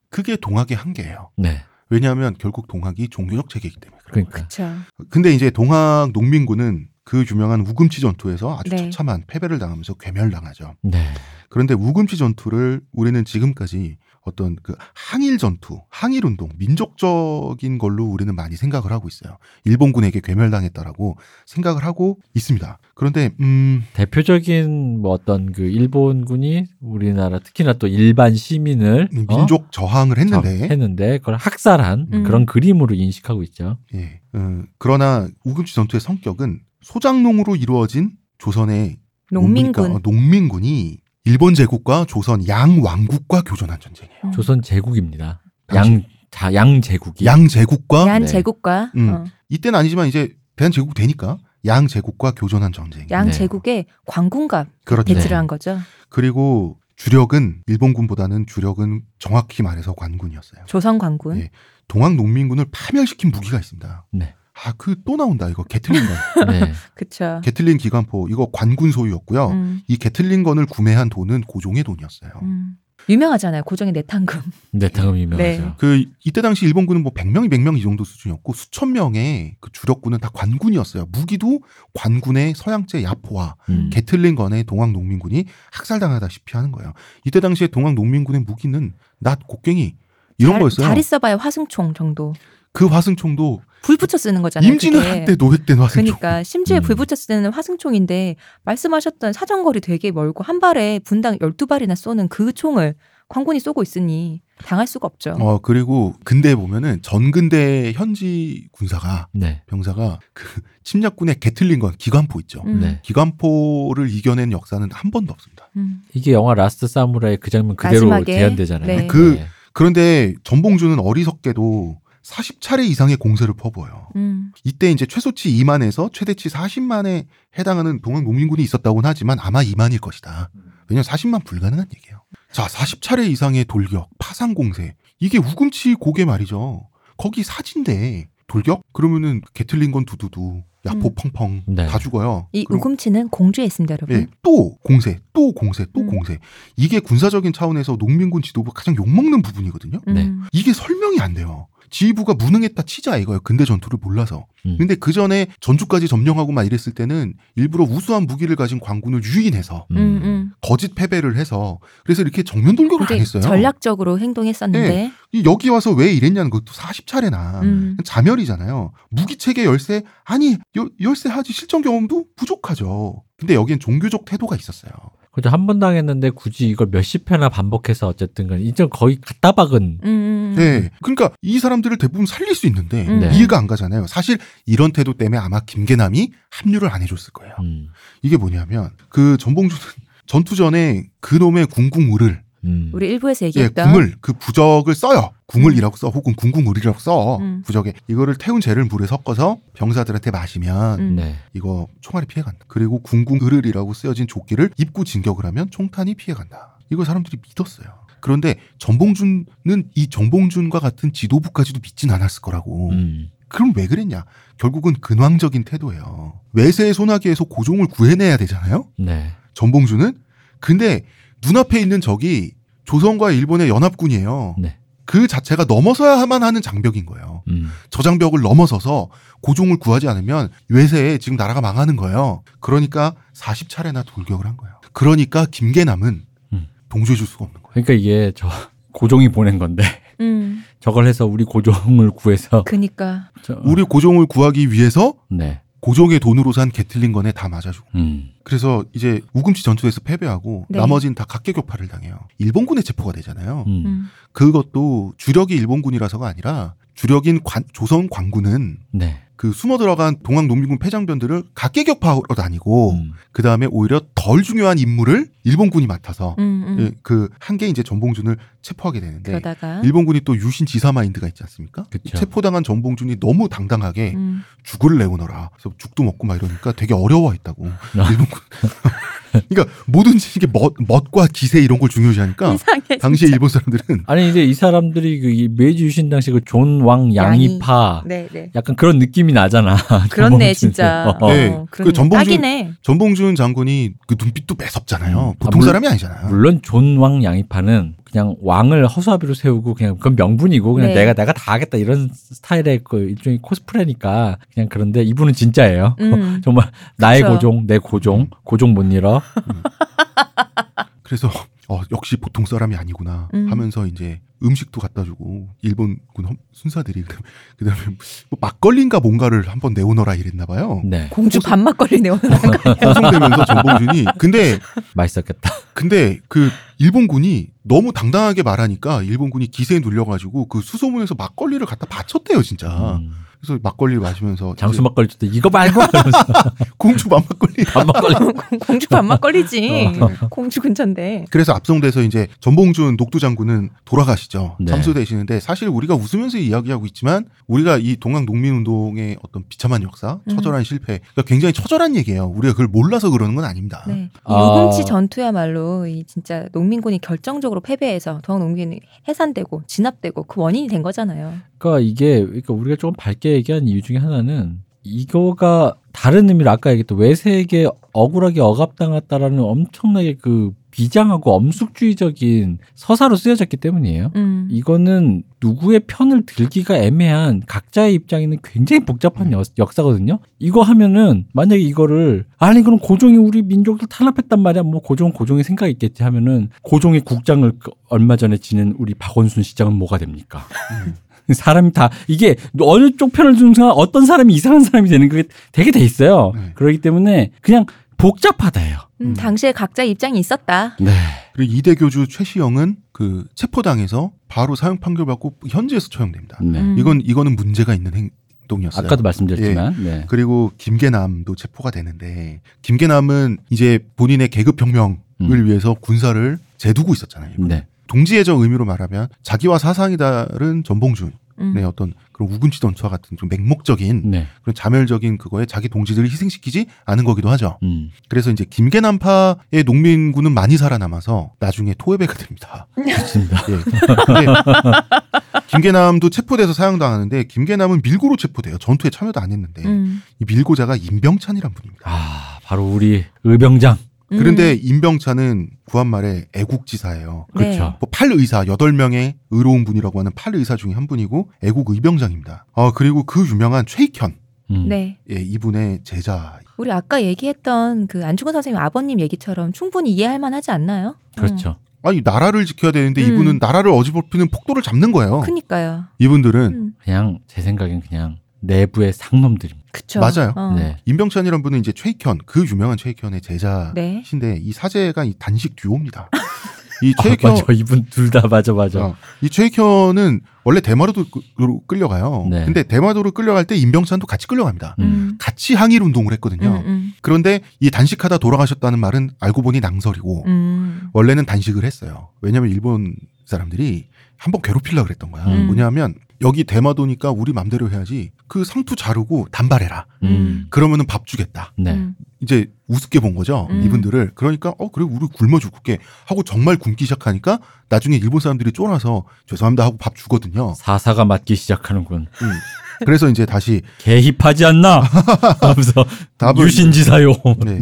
그게 동학의 한계예요. 네. 왜냐하면 결국 동학이 종교적 체계이기 때문에 그런 그러니까. 그쵸. 근데 이제 동학 농민군은 그 유명한 우금치 전투에서 아주 네. 처참한 패배를 당하면서 괴멸당하죠. 네. 그런데 우금치 전투를 우리는 지금까지 어떤 그 항일 전투, 항일 운동, 민족적인 걸로 우리는 많이 생각을 하고 있어요. 일본군에게 괴멸당했다라고 생각을 하고 있습니다. 그런데 음 대표적인 뭐 어떤 그 일본군이 우리나라 특히나 또 일반 시민을 어? 민족 저항을 했는데 저- 했는데 그걸 학살한 음. 그런 그림으로 인식하고 있죠. 예. 어, 그러나 우금치 전투의 성격은 소장농으로 이루어진 조선의 농민군. 어, 농민군이 일본 제국과 조선 양 왕국과 교전한 전쟁이에요. 음. 조선 제국입니다. 당시- 양, 자, 양 제국이. 양 제국과 양 네. 제국과 음. 어, 이때는 아니지만 이제 대한 제국 되니까 양 제국과 교전한 전쟁. 양 네. 제국의 관군과 그렇죠. 배치를 네. 한 거죠. 그리고 주력은 일본군보다는 주력은 정확히 말해서 관군이었어요. 조선 관군. 예. 동학 농민군을 파멸시킨 무기가 있습니다. 네. 아, 그 또 나온다. 이거 게틀링건. 네. 그쵸. 게틀링 기관포 이거 관군 소유였고요. 음, 이 게틀링건을 구매한 돈은 고종의 돈이었어요. 음. 유명하잖아요. 고종의 내탕금. 내탕금 유명하죠. 네. 그 이때 당시 일본군은 뭐 100명, 200명 이 정도 수준이었고 수천 명의 그 주력군은 다 관군이었어요. 무기도 관군의 서양제 야포와 음. 게틀링건의 동학 농민군이 학살당하다시피 하는 거예요. 이때 당시에 동학 농민군의 무기는 낫 곡괭이 이런 잘, 거였어요. 잘 있어봐야 화승총 정도. 그 화승총도 불 붙여 쓰는 거잖아요. 임진을 그게. 할때 노획된 화승총. 그러니까 심지어 음. 불 붙여 쓰는 화승총인데 말씀하셨던 사정거리 되게 멀고 한 발에 분당 12발이나 쏘는 그 총을 관군이 쏘고 있으니 당할 수가 없죠. 어 그리고 근대에 보면은 전근대 현지 군사가 네. 병사가 그 침략군의 게틀링건 기관포 있죠. 음. 네. 기관포를 이겨낸 역사는 한 번도 없습니다. 음. 이게 영화 라스트 사무라이 그 장면 그대로 마지막에, 재현되잖아요. 네. 그- 그런데 전봉준은 어리석게도 40차례 이상의 공세를 퍼부어요. 음. 이때 이제 최소치 2만에서 최대치 40만에 해당하는 동학 농민군이 있었다고는 하지만 아마 2만일 것이다. 왜냐면 40만 불가능한 얘기예요. 자, 40차례 이상의 돌격, 파상 공세. 이게 우금치 고개 말이죠. 거기 사진대 돌격? 그러면은 게틀링건 두두두, 야포 음. 펑펑 네. 다 죽어요. 이 우금치는 공주에 있습니다, 여러분. 예, 또 공세, 또 공세, 또 음. 공세. 이게 군사적인 차원에서 농민군 지도부 가장 욕먹는 부분이거든요. 네. 음. 이게 설명이 안 돼요. 지휘부가 무능했다 치자 이거예요. 근대 전투를 몰라서. 음. 근데 그 전에 전주까지 점령하고 막 이랬을 때는 일부러 우수한 무기를 가진 관군을 유인해서 음. 음, 음. 거짓 패배를 해서 그래서 이렇게 정면 돌격을 안 굉장히 했어요. 전략적으로 행동했었는데. 이 여기 와서 왜 이랬냐는 것도 40차례나 음. 자멸이잖아요. 무기 체계 열세 아니 여- 열세 하지 실전 경험도 부족하죠. 근데 여기엔 종교적 태도가 있었어요. 그죠 한번 당했는데 굳이 이걸 몇십 회나 반복해서 어쨌든 간 이제 거의 갖다 박은 음, 음. 네. 그러니까 이 사람들을 대부분 살릴 수 있는데 음. 네. 이해가 안 가잖아요. 사실 이런 태도 때문에 아마 김계남이 합류를 안 해줬을 거예요. 음. 이게 뭐냐면 그 전봉주는 전투 전에 그놈의 궁궁을을 음. 우리 일부에서 예, 얘기했던 궁을 그 부적을 써요. 궁을이라고 음. 써 혹은 궁궁을이라고 써 음. 부적에 이거를 태운 재를 물에 섞어서 병사들한테 마시면 음. 네. 이거 총알이 피해간다. 그리고 궁궁을이라고 쓰여진 조끼를 입고 진격을 하면 총탄이 피해간다. 이걸 사람들이 믿었어요. 그런데 전봉준은 이 정봉준과 같은 지도부까지도 믿진 않았을 거라고. 음. 그럼 왜 그랬냐? 결국은 근황적인 태도예요. 외세의 소나기에서 고종을 구해내야 되잖아요. 네. 전봉준은 근데 눈앞에 있는 적이 조선과 일본의 연합군이에요. 네. 그 자체가 넘어서야만 하는 장벽인 거예요. 음. 저 장벽을 넘어서서 고종을 구하지 않으면 외세에 지금 나라가 망하는 거예요. 그러니까 40차례나 돌격을 한 거예요. 그러니까 김계남은 음. 동조해 줄 수가 없는 거예요. 그러니까 이게 저 고종이 보낸 건데 음. 저걸 해서 우리 고종을 구해서 그니까 저- 우리 고종을 구하기 위해서 네. 고종의 돈으로 산 게틀링건에 다 맞아주고 음. 그래서 이제 우금치 전투에서 패배하고 네. 나머지는 다 각계격파를 당해요. 일본군에 체포가 되잖아요. 음. 음. 그것도 주력이 일본군이라서가 아니라 주력인 관- 조선 관군은 네. 그 숨어 들어간 동학 농민군 패장변들을 각계격파하러 다니고 음. 그 다음에 오히려 덜 중요한 임무를 일본군이 맡아서 음, 음. 예, 그한게 이제 전봉준을 체포하게 되는데 그러다가 일본군이 또 유신 지사 마인드가 있지 않습니까? 그쵸. 체포당한 전봉준이 너무 당당하게 음. 죽을 내오너라. 그래서 죽도 먹고 막 이러니까 되게 어려워했다고. 아. 일본군. 그러니까 뭐든지 이게 멋, 멋과 기세 이런 걸 중요시하니까 이상해. 당시에 진짜. 일본 사람들은 아니 이제 이 사람들이 그이 메이지 유신 당시 그 존 왕 양이파 네, 네. 약간 그런 느낌이 나잖아. 그렇네. 진짜. 어. 네. 어, 그. 전봉준- 딱이네. 전봉준 장군이 그 눈빛도 매섭잖아요. 음. 보통 아, 물- 사람이 아니잖아요. 물론 존 왕 양이파는 그냥 왕을 허수아비로 세우고 그냥 그건 명분이고 그냥 네. 내가 내가 다 하겠다 이런 스타일의 그 일종의 코스프레니까 그냥 그런데 이분은 진짜예요. 음. 정말 나의 그쵸. 고종 내 고종 고종 못 잃어. 그래서 어, 역시 보통 사람이 아니구나 음. 하면서 이제 음식도 갖다 주고 일본군 험- 순사들이 그다음에, 뭐 막걸리인가 뭔가를 한번 내오너라 이랬나 봐요. 네. 공주 밥막걸리 내오는 호송되면서 전봉준이 근데 맛있었겠다. 근데 그 일본군이 너무 당당하게 말하니까 일본군이 기세에 눌려 가지고 그 수소문에서 막걸리를 갖다 바쳤대요 진짜. 음. 그래서 막걸리를 마시면서 장수 이제 막걸리 때 이거 말고 공주 막걸리. 밥 막걸리. 공주 밥막걸리지. 어. 공주 근처인데. 그래서 압송돼서 이제 전봉준 녹두 장군은 돌아가시죠. 네. 참수되시는데 사실 우리가 웃으면서 이야기하고 있지만 우리가 이 동학 농민운동의 어떤 비참한 역사, 음. 처절한 실패, 그러니까 굉장히 처절한 얘기예요. 우리가 그걸 몰라서 그러는 건 아닙니다. 네. 이 아. 요금치 전투야말로 이 진짜 농민군이 결정적으로 패배해서 동학 농민이 해산되고 진압되고 그 원인이 된 거잖아요. 그러니까 이게 그러니까 우리가 조금 밝게 얘기한 이유 중에 하나는 이거가 다른 의미로 아까 얘기했던 외세에게 억울하게 억압당했다라는 엄청나게 그 비장하고 엄숙주의적인 서사로 쓰여졌기 때문이에요. 음. 이거는 누구의 편을 들기가 애매한 각자의 입장에는 굉장히 복잡한 음. 역- 역사거든요. 이거 하면은 만약에 이거를 아니 그럼 고종이 우리 민족을 탄압했단 말이야. 뭐 고종 고종의 생각이 있겠지 하면은 고종의 국장을 그 얼마 전에 지낸 우리 박원순 시장은 뭐가 됩니까? 음. 사람이 다 이게 어느 쪽 편을 주는 순간 어떤 사람이 이상한 사람이 되는 그게 되게 돼 있어요. 네. 그렇기 때문에 그냥 복잡하다예요. 음, 음. 당시에 각자 입장이 있었다. 네. 그리고 이대 교주 최시영은 그 체포당해서 바로 사형 판결 받고 현지에서 처형됩니다. 네. 음. 이건 이거는 문제가 있는 행 동이었어요. 아까도 말씀드렸지만 네. 그리고 김계남도 체포가 되는데 김계남은 이제 본인의 계급 혁명을 음. 위해서 군사를 재두고 있었잖아요. 네. 동지애적 의미로 말하면 자기와 사상이 다른 전봉준의 음. 어떤 그런 우군치 전투와 같은 좀 맹목적인 네. 그런 자멸적인 그거에 자기 동지들을 희생시키지 않은 거기도 하죠. 음. 그래서 이제 김계남파의 농민군은 많이 살아남아서 나중에 토해배가 됩니다. 좋습니다. 예. 근데 김계남도 체포돼서 사형당하는데 김계남은 밀고로 체포돼요. 전투에 참여도 안 했는데 음. 이 밀고자가 임병찬이란 분입니다. 아, 바로 우리 의병장. 음. 그런데 임병찬은 구한말에 애국지사예요. 네. 그렇죠. 뭐 팔의사 여덟 명의 의로운 분이라고 하는 팔의사 중에 한 분이고 애국 의병장입니다. 아 그리고 그 유명한 최익현 음. 네. 예, 이분의 제자. 우리 아까 얘기했던 그 안중근 선생님 아버님 얘기처럼 충분히 이해할 만하지 않나요? 그렇죠. 아니 나라를 지켜야 되는데 음. 이분은 나라를 어지럽히는 폭도를 잡는 거예요. 그니까요. 이분들은 음. 그냥 제 생각엔 그냥 내부의 상놈들입니다. 그쵸. 맞아요. 어. 네. 임병찬이란 분은 이제 최익현 그 유명한 최익현의 제자신데 네. 이 사제가 이 단식 듀오입니다. 이 아, 최익현 맞아. 이분 둘 다 맞아 맞아. 어, 이 최익현은 원래 대마도로 끌려가요. 네. 근데 대마도로 끌려갈 때 임병찬도 같이 끌려갑니다. 음. 같이 항일 운동을 음. 했거든요. 음. 그런데 이 단식하다 돌아가셨다는 말은 알고 보니 낭설이고 음. 원래는 단식을 했어요. 왜냐하면 일본 사람들이 한번 괴롭히려고 그랬던 거야. 음. 뭐냐면 여기 대마도니까 우리 맘대로 해야지 그 상투 자르고 단발해라. 음. 그러면은 밥 주겠다. 네. 음. 이제 우습게 본 거죠. 음. 이분들을. 그러니까 어 그래 우리 굶어 죽을게 하고 정말 굶기 시작하니까 나중에 일본 사람들이 쫄아서 죄송합니다 하고 밥 주거든요. 사사가 맞기 시작하는군. 음. 그래서 이제 다시 개힙하지 않나? 하면서 답을 유신지사요. 네.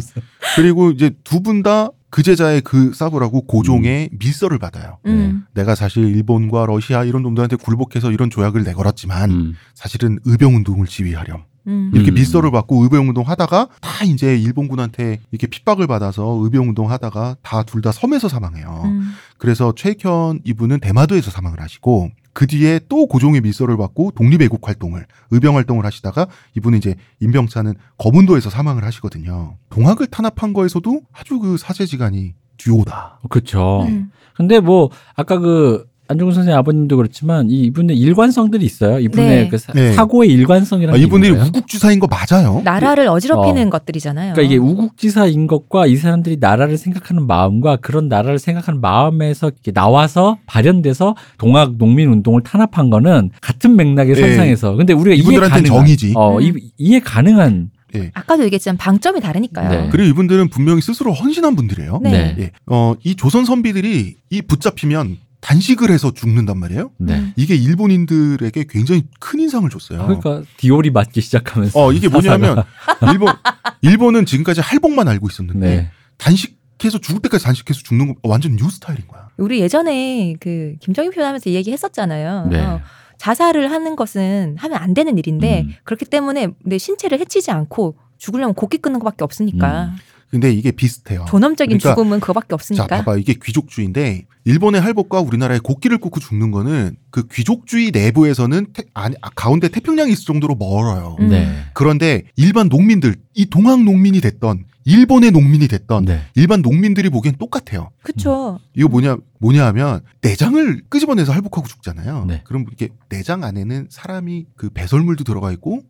그리고 이제 두 분 다 그 제자의 그 싸브라고 고종의 밀서를 받아요. 음. 내가 사실 일본과 러시아 이런 놈들한테 굴복해서 이런 조약을 내걸었지만 음. 사실은 의병운동을 지휘하렴. 음. 이렇게 음. 밀서를 받고 의병운동 하다가 다 이제 일본군한테 이렇게 핍박을 받아서 의병운동 하다가 다 둘 다 섬에서 사망해요. 음. 그래서 최익현 이분은 대마도에서 사망을 하시고 그 뒤에 또 고종의 밀서를 받고 독립애국 활동을 의병 활동을 하시다가 이분은 이제 임병찬은 거문도에서 사망을 하시거든요. 동학을 탄압한 거에서도 아주 그 사제지간이 듀오다. 그렇죠. 음. 근데 뭐 아까 그 안중근 선생 아버님도 그렇지만 이 이분의 일관성들이 있어요. 이분의 네. 그 사, 네. 고의 일관성이라는 아, 게 이분들이. 우국주사인 거 맞아요. 나라를 어지럽히는 어. 것들이잖아요. 그러니까 이게 우국지사인 것과 이 사람들이 나라를 생각하는 마음과 그런 나라를 생각하는 마음에서 이렇게 나와서 발현돼서 동학 농민 운동을 탄압한 거는 같은 맥락의 네. 선상에서 근데 우리가 이해 이분들한테는 가능한 정이지. 어, 음. 이, 이해 가능한 아까도 얘기했지만 방점이 다르니까요. 네. 그리고 이분들은 분명히 스스로 헌신한 분들이에요. 네. 네. 예. 어, 이 조선 선비들이 이 붙잡히면 단식을 해서 죽는단 말이에요. 네. 음. 이게 일본인들에게 굉장히 큰 인상을 줬어요. 그러니까 디올이 맞기 시작하면서 어, 이게 뭐냐면 일본 일본은 지금까지 할복만 알고 있었는데 네. 단식해서 죽을 때까지 단식해서 죽는 거 완전 new 스타일인 거야. 우리 예전에 그 김정희 표현하면서 얘기했었잖아요. 네. 어, 자살을 하는 것은 하면 안 되는 일인데 음. 그렇기 때문에 내 신체를 해치지 않고 죽으려면 곡기 끊는 것밖에 없으니까. 근데 이게 비슷해요. 존엄적인 그러니까 죽음은 그거밖에 자, 없으니까. 봐봐. 이게 귀족주의인데 일본의 할복과 우리나라의 곡기를 끊고 죽는 거는 그 귀족주의 내부에서는 태- 아니, 아, 가운데 태평양이 있을 정도로 멀어요. 음. 네. 그런데 일반 농민들, 이 동학 농민이 됐던 일본의 농민이 됐던 네. 일반 농민들이 보기엔 똑같아요. 그쵸. 이거 뭐냐 뭐냐 하면 내장을 끄집어내서 할복하고 죽잖아요. 네. 그럼 이게 내장 안에는 사람이 그 배설물도 들어가 있고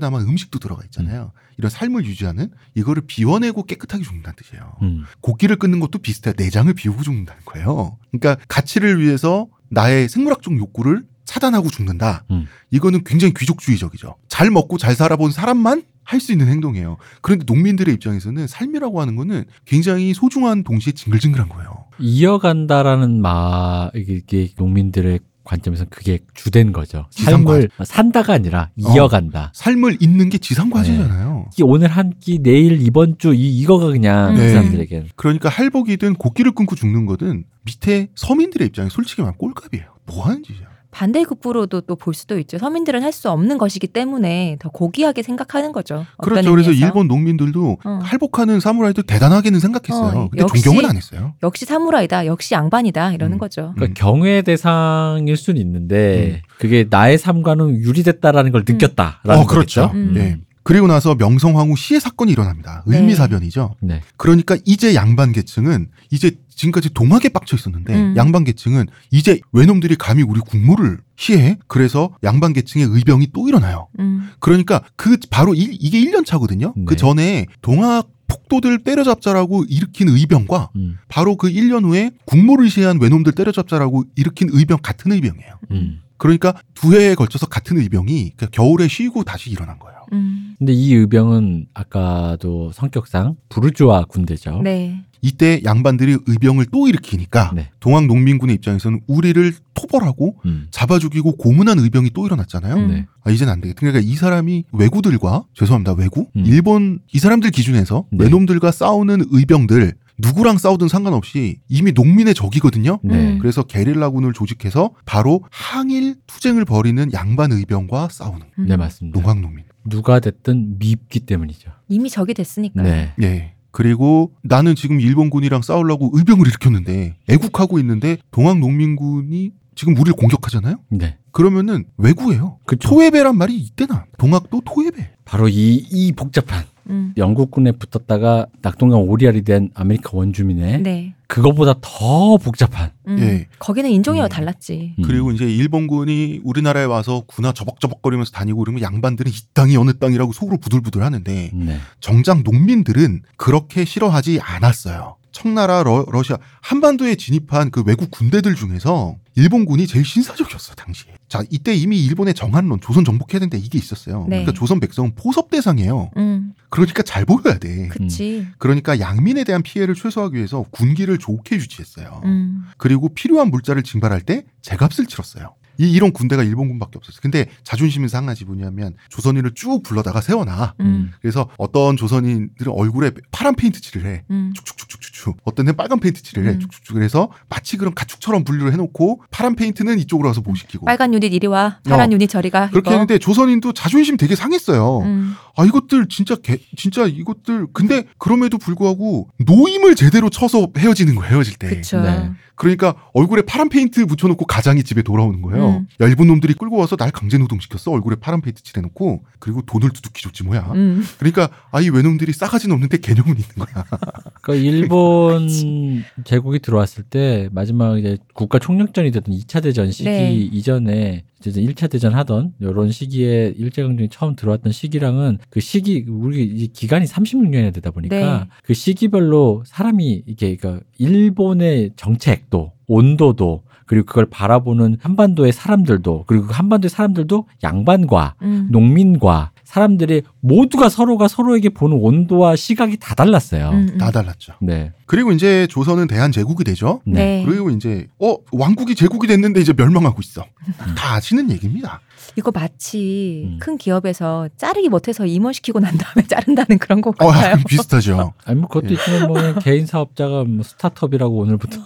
담은 음식도 들어가 있잖아요. 이런 삶을 유지하는 이거를 비워내고 깨끗하게 죽는다는 뜻이에요. 음. 고기를 끊는 것도 비슷해요. 내장을 비우고 죽는다는 거예요. 그러니까 가치를 위해서 나의 생물학적 욕구를 차단하고 죽는다. 음. 이거는 굉장히 귀족주의적이죠. 잘 먹고 잘 살아본 사람만 할 수 있는 행동이에요. 그런데 농민들의 입장에서는 삶이라고 하는 거는 굉장히 소중한 동시에 징글징글한 거예요. 이어간다라는 말 이게, 이게 농민들의 관점에서 그게 주된 거죠. 지상과- 삶을 산다가 아니라 어. 이어간다. 삶을 잇는 게 지상과제잖아요. 이 오늘 한 끼, 내일 이번 주 이 이거가 그냥 네. 그 사람들에겐 그러니까 할복이든 곡기를 끊고 죽는 거든 밑에 서민들의 입장에 솔직히 말하면 꼴값이에요. 뭐 하는 짓이야. 반대급부로도 또 볼 수도 있죠. 서민들은 할 수 없는 것이기 때문에 더 고귀하게 생각하는 거죠. 어떤 그렇죠. 그래서 의미에서. 일본 농민들도 어. 할복하는 사무라이들 대단하게는 생각했어요. 어, 근데 역시- 존경은 안 했어요. 역시 사무라이다. 역시 양반이다. 이러는 음. 거죠. 그러니까 음. 경외의 대상일 수는 있는데 그게 나의 삶과는 유리됐다라는 걸 느꼈다라는 어, 그렇죠. 거겠죠. 음. 예. 그리고 나서 명성황후 시해 사건이 일어납니다. 네. 을미사변이죠. 네. 그러니까 이제 양반 계층은 이제 지금까지 동학에 빡쳐 있었는데 음. 양반 계층은 이제 외놈들이 감히 우리 국무를 시해 그래서 양반 계층의 의병이 또 일어나요. 음. 그러니까 그 바로 일- 이게 1년 차거든요. 네. 그 전에 동학 폭도들 때려잡자라고 일으킨 의병과 음. 바로 그 1년 후에 국무를 시해한 외놈들 때려잡자라고 일으킨 의병 같은 의병이에요. 음. 그러니까 두 해에 걸쳐서 같은 의병이 그 겨울에 쉬고 다시 일어난 거예요. 음. 근데 이 의병은 아까도 성격상 부르주아 군대죠. 네. 이때 양반들이 의병을 또 일으키니까 네. 동학 농민군의 입장에서는 우리를 토벌하고 음. 잡아 죽이고 고문한 의병이 또 일어났잖아요. 음. 네. 아, 이제는 안 되겠다. 그러니까 이 사람이 외구들과 죄송합니다. 외구 음. 일본 이 사람들 기준에서 네. 외놈들과 싸우는 의병들 누구랑 싸우든 상관없이 이미 농민의 적이거든요. 네. 음. 그래서 게릴라군을 조직해서 바로 항일 투쟁을 벌이는 양반 의병과 싸우는 음. 네, 맞습니다. 동학 농민. 누가 됐든 밉기 때문이죠. 이미 적이 됐으니까. 네. 예. 그리고 나는 지금 일본군이랑 싸우려고 의병을 일으켰는데 애국하고 있는데 동학 농민군이 지금 우리를 공격하잖아요. 네. 그러면은 왜구예요. 그쵸. 토왜배란 말이 이때나 동학도 토왜배. 바로 이, 이 복잡한 음. 영국군에 붙었다가 낙동강 오리알이 된 아메리카 원주민의 네. 그거보다 더 복잡한 음. 예. 거기는 인종이 음. 달랐지. 음. 그리고 이제 일본군이 우리나라에 와서 군화 저벅저벅거리면서 다니고 그러면 양반들은 이 땅이 어느 땅이라고 속으로 부들부들 하는데 네. 정작 농민들은 그렇게 싫어하지 않았어요. 청나라, 러, 러시아, 한반도에 진입한 그 외국 군대들 중에서 일본군이 제일 신사적이었어, 당시에. 자, 이때 이미 일본의 정한론, 조선 정복해야 되는데 이게 있었어요. 네. 그러니까 조선 백성은 포섭 대상이에요. 음. 그러니까 잘 보여야 돼. 그치. 그러니까 양민에 대한 피해를 최소화하기 위해서 군기를 좋게 유지했어요. 음. 그리고 필요한 물자를 징발할 때 제값을 치렀어요. 이 이런 군대가 일본군밖에 없었어요. 근데 자존심이 상하지 뭐냐면 조선인을 쭉 불러다가 세워놔. 음. 그래서 어떤 조선인들은 얼굴에 파란 페인트 칠을 해. 음. 축축축축축. 어떤 데는 빨간 페인트 칠을 해. 음. 축축축. 그래서 마치 그런 가축처럼 분류를 해놓고 파란 페인트는 이쪽으로 와서 뭐 시키고. 빨간 유닛 이리 와. 파란 어. 유닛 저리 가. 그렇게 이거. 했는데 조선인도 자존심 되게 상했어요. 음. 아 이것들 진짜 개, 진짜 이것들 근데 그럼에도 불구하고 노임을 제대로 쳐서 헤어지는 거예요 헤어질 때. 네. 그러니까 얼굴에 파란 페인트 묻혀놓고 가장이 집에 돌아오는 거예요. 음. 얇은 놈들이 끌고 와서 날 강제 노동시켰어. 얼굴에 파란 페인트 칠해놓고 그리고 돈을 두둑히 줬지 뭐야. 음. 그러니까 아이 왜놈들이 싸가지는 없는데 개념은 있는 거야. 그러니까 일본 제국이 들어왔을 때 마지막 이제 국가 총력전이 됐던 2차 대전 시기 네. 이전에 이제 1차 대전 하던 이런 시기에 일제강점기 처음 들어왔던 시기랑은 그 시기 우리 이 기간이 36년이 되다 보니까 네. 그 시기별로 사람이 이게 그러니까 일본의 정책도 온도도 그리고 그걸 바라보는 한반도의 사람들도 그리고 그 한반도의 사람들도 양반과 음. 농민과 사람들이 모두가 서로가 서로에게 보는 온도와 시각이 다 달랐어요. 음, 음. 다 달랐죠. 네. 그리고 이제 조선은 대한 제국이 되죠. 네. 그리고 이제 어 왕국이 제국이 됐는데 이제 멸망하고 있어. 음. 다 아시는 얘기입니다. 이거 마치 음. 큰 기업에서 자르기 못해서 임원시키고 난 다음에 자른다는 그런 거어 같아요. 약간 비슷하죠. 아니 뭐 그것도 있지만 뭐 개인 사업자가 뭐 스타트업이라고 오늘부터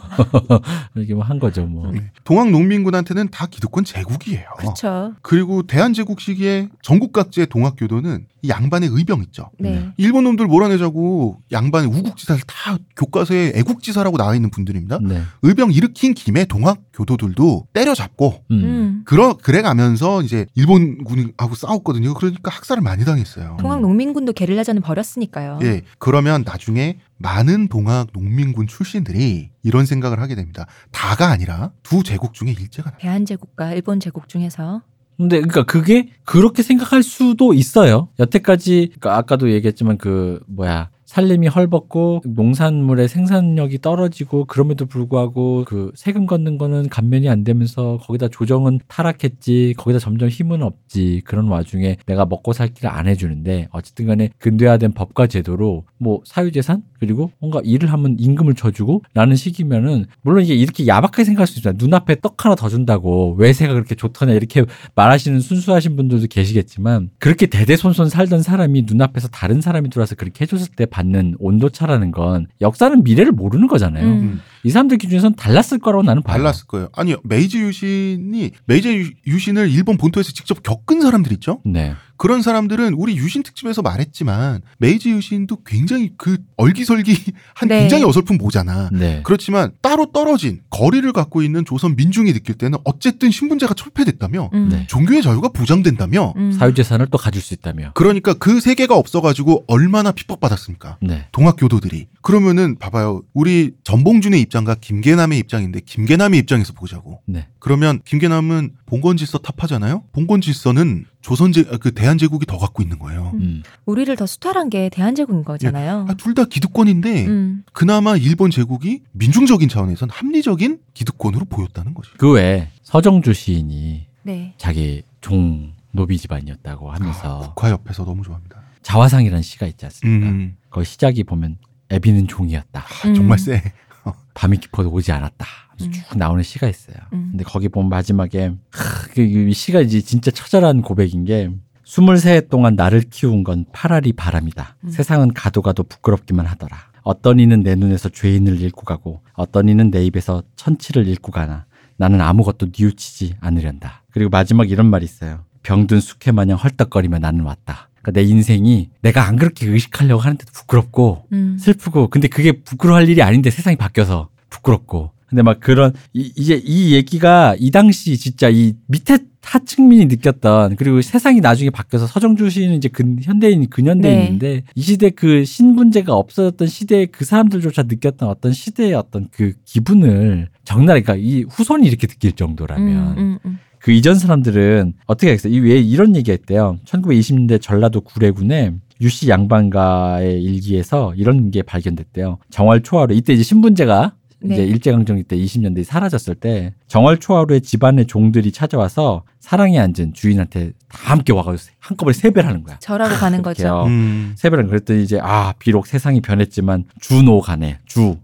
이렇게 뭐 한 거죠 뭐. 네. 동학 농민군한테는 다 기득권 제국이에요. 그렇죠. 그리고 대한제국 시기에 전국 각지의 동학 동학교도는 이 양반의 의병 있죠. 네. 일본 놈들 몰아내자고 양반의 우국지사를 다 교과서에 애국지사라고 나와 있는 분들입니다. 네. 의병 일으킨 김에 동학 교도들도 때려잡고 음. 음. 그러 그래 가면서 이제 일본군하고 싸웠거든요. 그러니까 학살을 많이 당했어요. 동학 농민군도 게릴라전을 벌였으니까요. 예, 그러면 나중에 많은 동학 농민군 출신들이 이런 생각을 하게 됩니다. 다가 아니라 두 제국 중에 일제가 나. 대한 제국과 일본 제국 중에서 근데 그러니까 그게 그렇게 생각할 수도 있어요. 여태까지 그러니까 아까도 얘기했지만 그 뭐야 살림이 헐벗고 농산물의 생산력이 떨어지고 그럼에도 불구하고 그 세금 걷는 거는 감면이 안 되면서 거기다 조정은 타락했지 거기다 점점 힘은 없지 그런 와중에 내가 먹고 살 길을 안 해주는데 어쨌든 간에 근대화된 법과 제도로 뭐 사유재산 그리고 뭔가 일을 하면 임금을 줘주고 라는 식이면은 물론 이게 이렇게 야박하게 생각할 수 있어요 눈앞에 떡 하나 더 준다고 외세가 그렇게 좋더냐 이렇게 말하시는 순수하신 분들도 계시겠지만 그렇게 대대손손 살던 사람이 눈앞에서 다른 사람이 들어와서 그렇게 해줬을 때 받는 온도차라는 건 역사는 미래를 모르는 거잖아요. 음. 이 사람들 기준에선 달랐을 거라고 나는 봐요. 달랐을 거예요. 아니 메이지 유신이 메이지 유- 유신을 일본 본토에서 직접 겪은 사람들 있죠. 네. 그런 사람들은 우리 유신 특집에서 말했지만 메이지 유신도 굉장히 그 얼기설기 한 네. 굉장히 어설픈 모잖아. 네. 그렇지만 따로 떨어진 거리를 갖고 있는 조선 민중이 느낄 때는 어쨌든 신분제가 철폐됐다며 음. 네. 종교의 자유가 보장된다며 음. 사유재산을 또 가질 수 있다며. 그러니까 그 세계가 없어가지고 얼마나 핍박받았습니까? 네. 동학교도들이 그러면은 봐봐요 우리 전봉준의 입 장과 김계남의 입장인데 김계남의 입장에서 보자고 네. 그러면 김계남은 봉건 질서 탑하잖아요 봉건 질서는 조선제 아, 그 대한제국이 더 갖고 있는 거예요 음. 우리를 더 수탈한 게 대한제국인 거잖아요. 아, 둘 다 기득권인데 음. 그나마 일본 제국이 민중적인 차원에선 합리적인 기득권으로 보였다는 거죠 그 외에 서정주 시인이 네. 자기 종 노비 집안이었다고 하면서 아, 국화 옆에서 너무 좋아합니다 자화상이라는 시가 있지 않습니까? 음, 거기 시작이 보면 애비는 종이었다. 아, 음. 정말 세 밤이 깊어도 오지 않았다. 음. 쭉 나오는 시가 있어요. 음. 근데 거기 보면 마지막에 하, 그이 시가 이제 진짜 처절한 고백인 게 23해 동안 나를 키운 건 파라리 바람이다. 음. 세상은 가도 가도 부끄럽기만 하더라. 어떤 이는 내 눈에서 죄인을 잃고 가고 어떤 이는 내 입에서 천치를 잃고 가나 나는 아무것도 뉘우치지 않으련다. 그리고 마지막 이런 말이 있어요. 병든 숙회 마냥 헐떡거리며 나는 왔다. 그러니까 내 인생이 내가 안 그렇게 의식하려고 하는데도 부끄럽고 음. 슬프고 근데 그게 부끄러워할 일이 아닌데 세상이 바뀌어서 부끄럽고 근데 막 그런 이, 이제 이 얘기가 이 당시 진짜 이 밑에 하층민이 느꼈던 그리고 세상이 나중에 바뀌어서 서정주 시인은 이제 근 현대인 근현대인인데 이 시대 그 신분제가 없어졌던 시대에 그 사람들조차 느꼈던 어떤 시대의 어떤 그 기분을 적나라하게 그러니까 이 후손이 이렇게 느낄 정도라면 음, 음, 음. 그 이전 사람들은 어떻게 하겠어요? 이왜 이런 얘기가 있대요. 1920년대 전라도 구례군에 유씨 양반가의 일기에서 이런 게 발견됐대요. 정월 초하루 이때 이제 신분제가 네. 이제 일제강점기 때 20년대 사라졌을 때 정월 초하루에 집안의 종들이 찾아와서 사랑에 앉은 주인한테 다 함께 와가지고 한꺼번에 세배를 하는 거야. 절하고 가는 거죠. 음. 세배를 그랬더니 이제 아 비록 세상이 변했지만 주노 간에 주노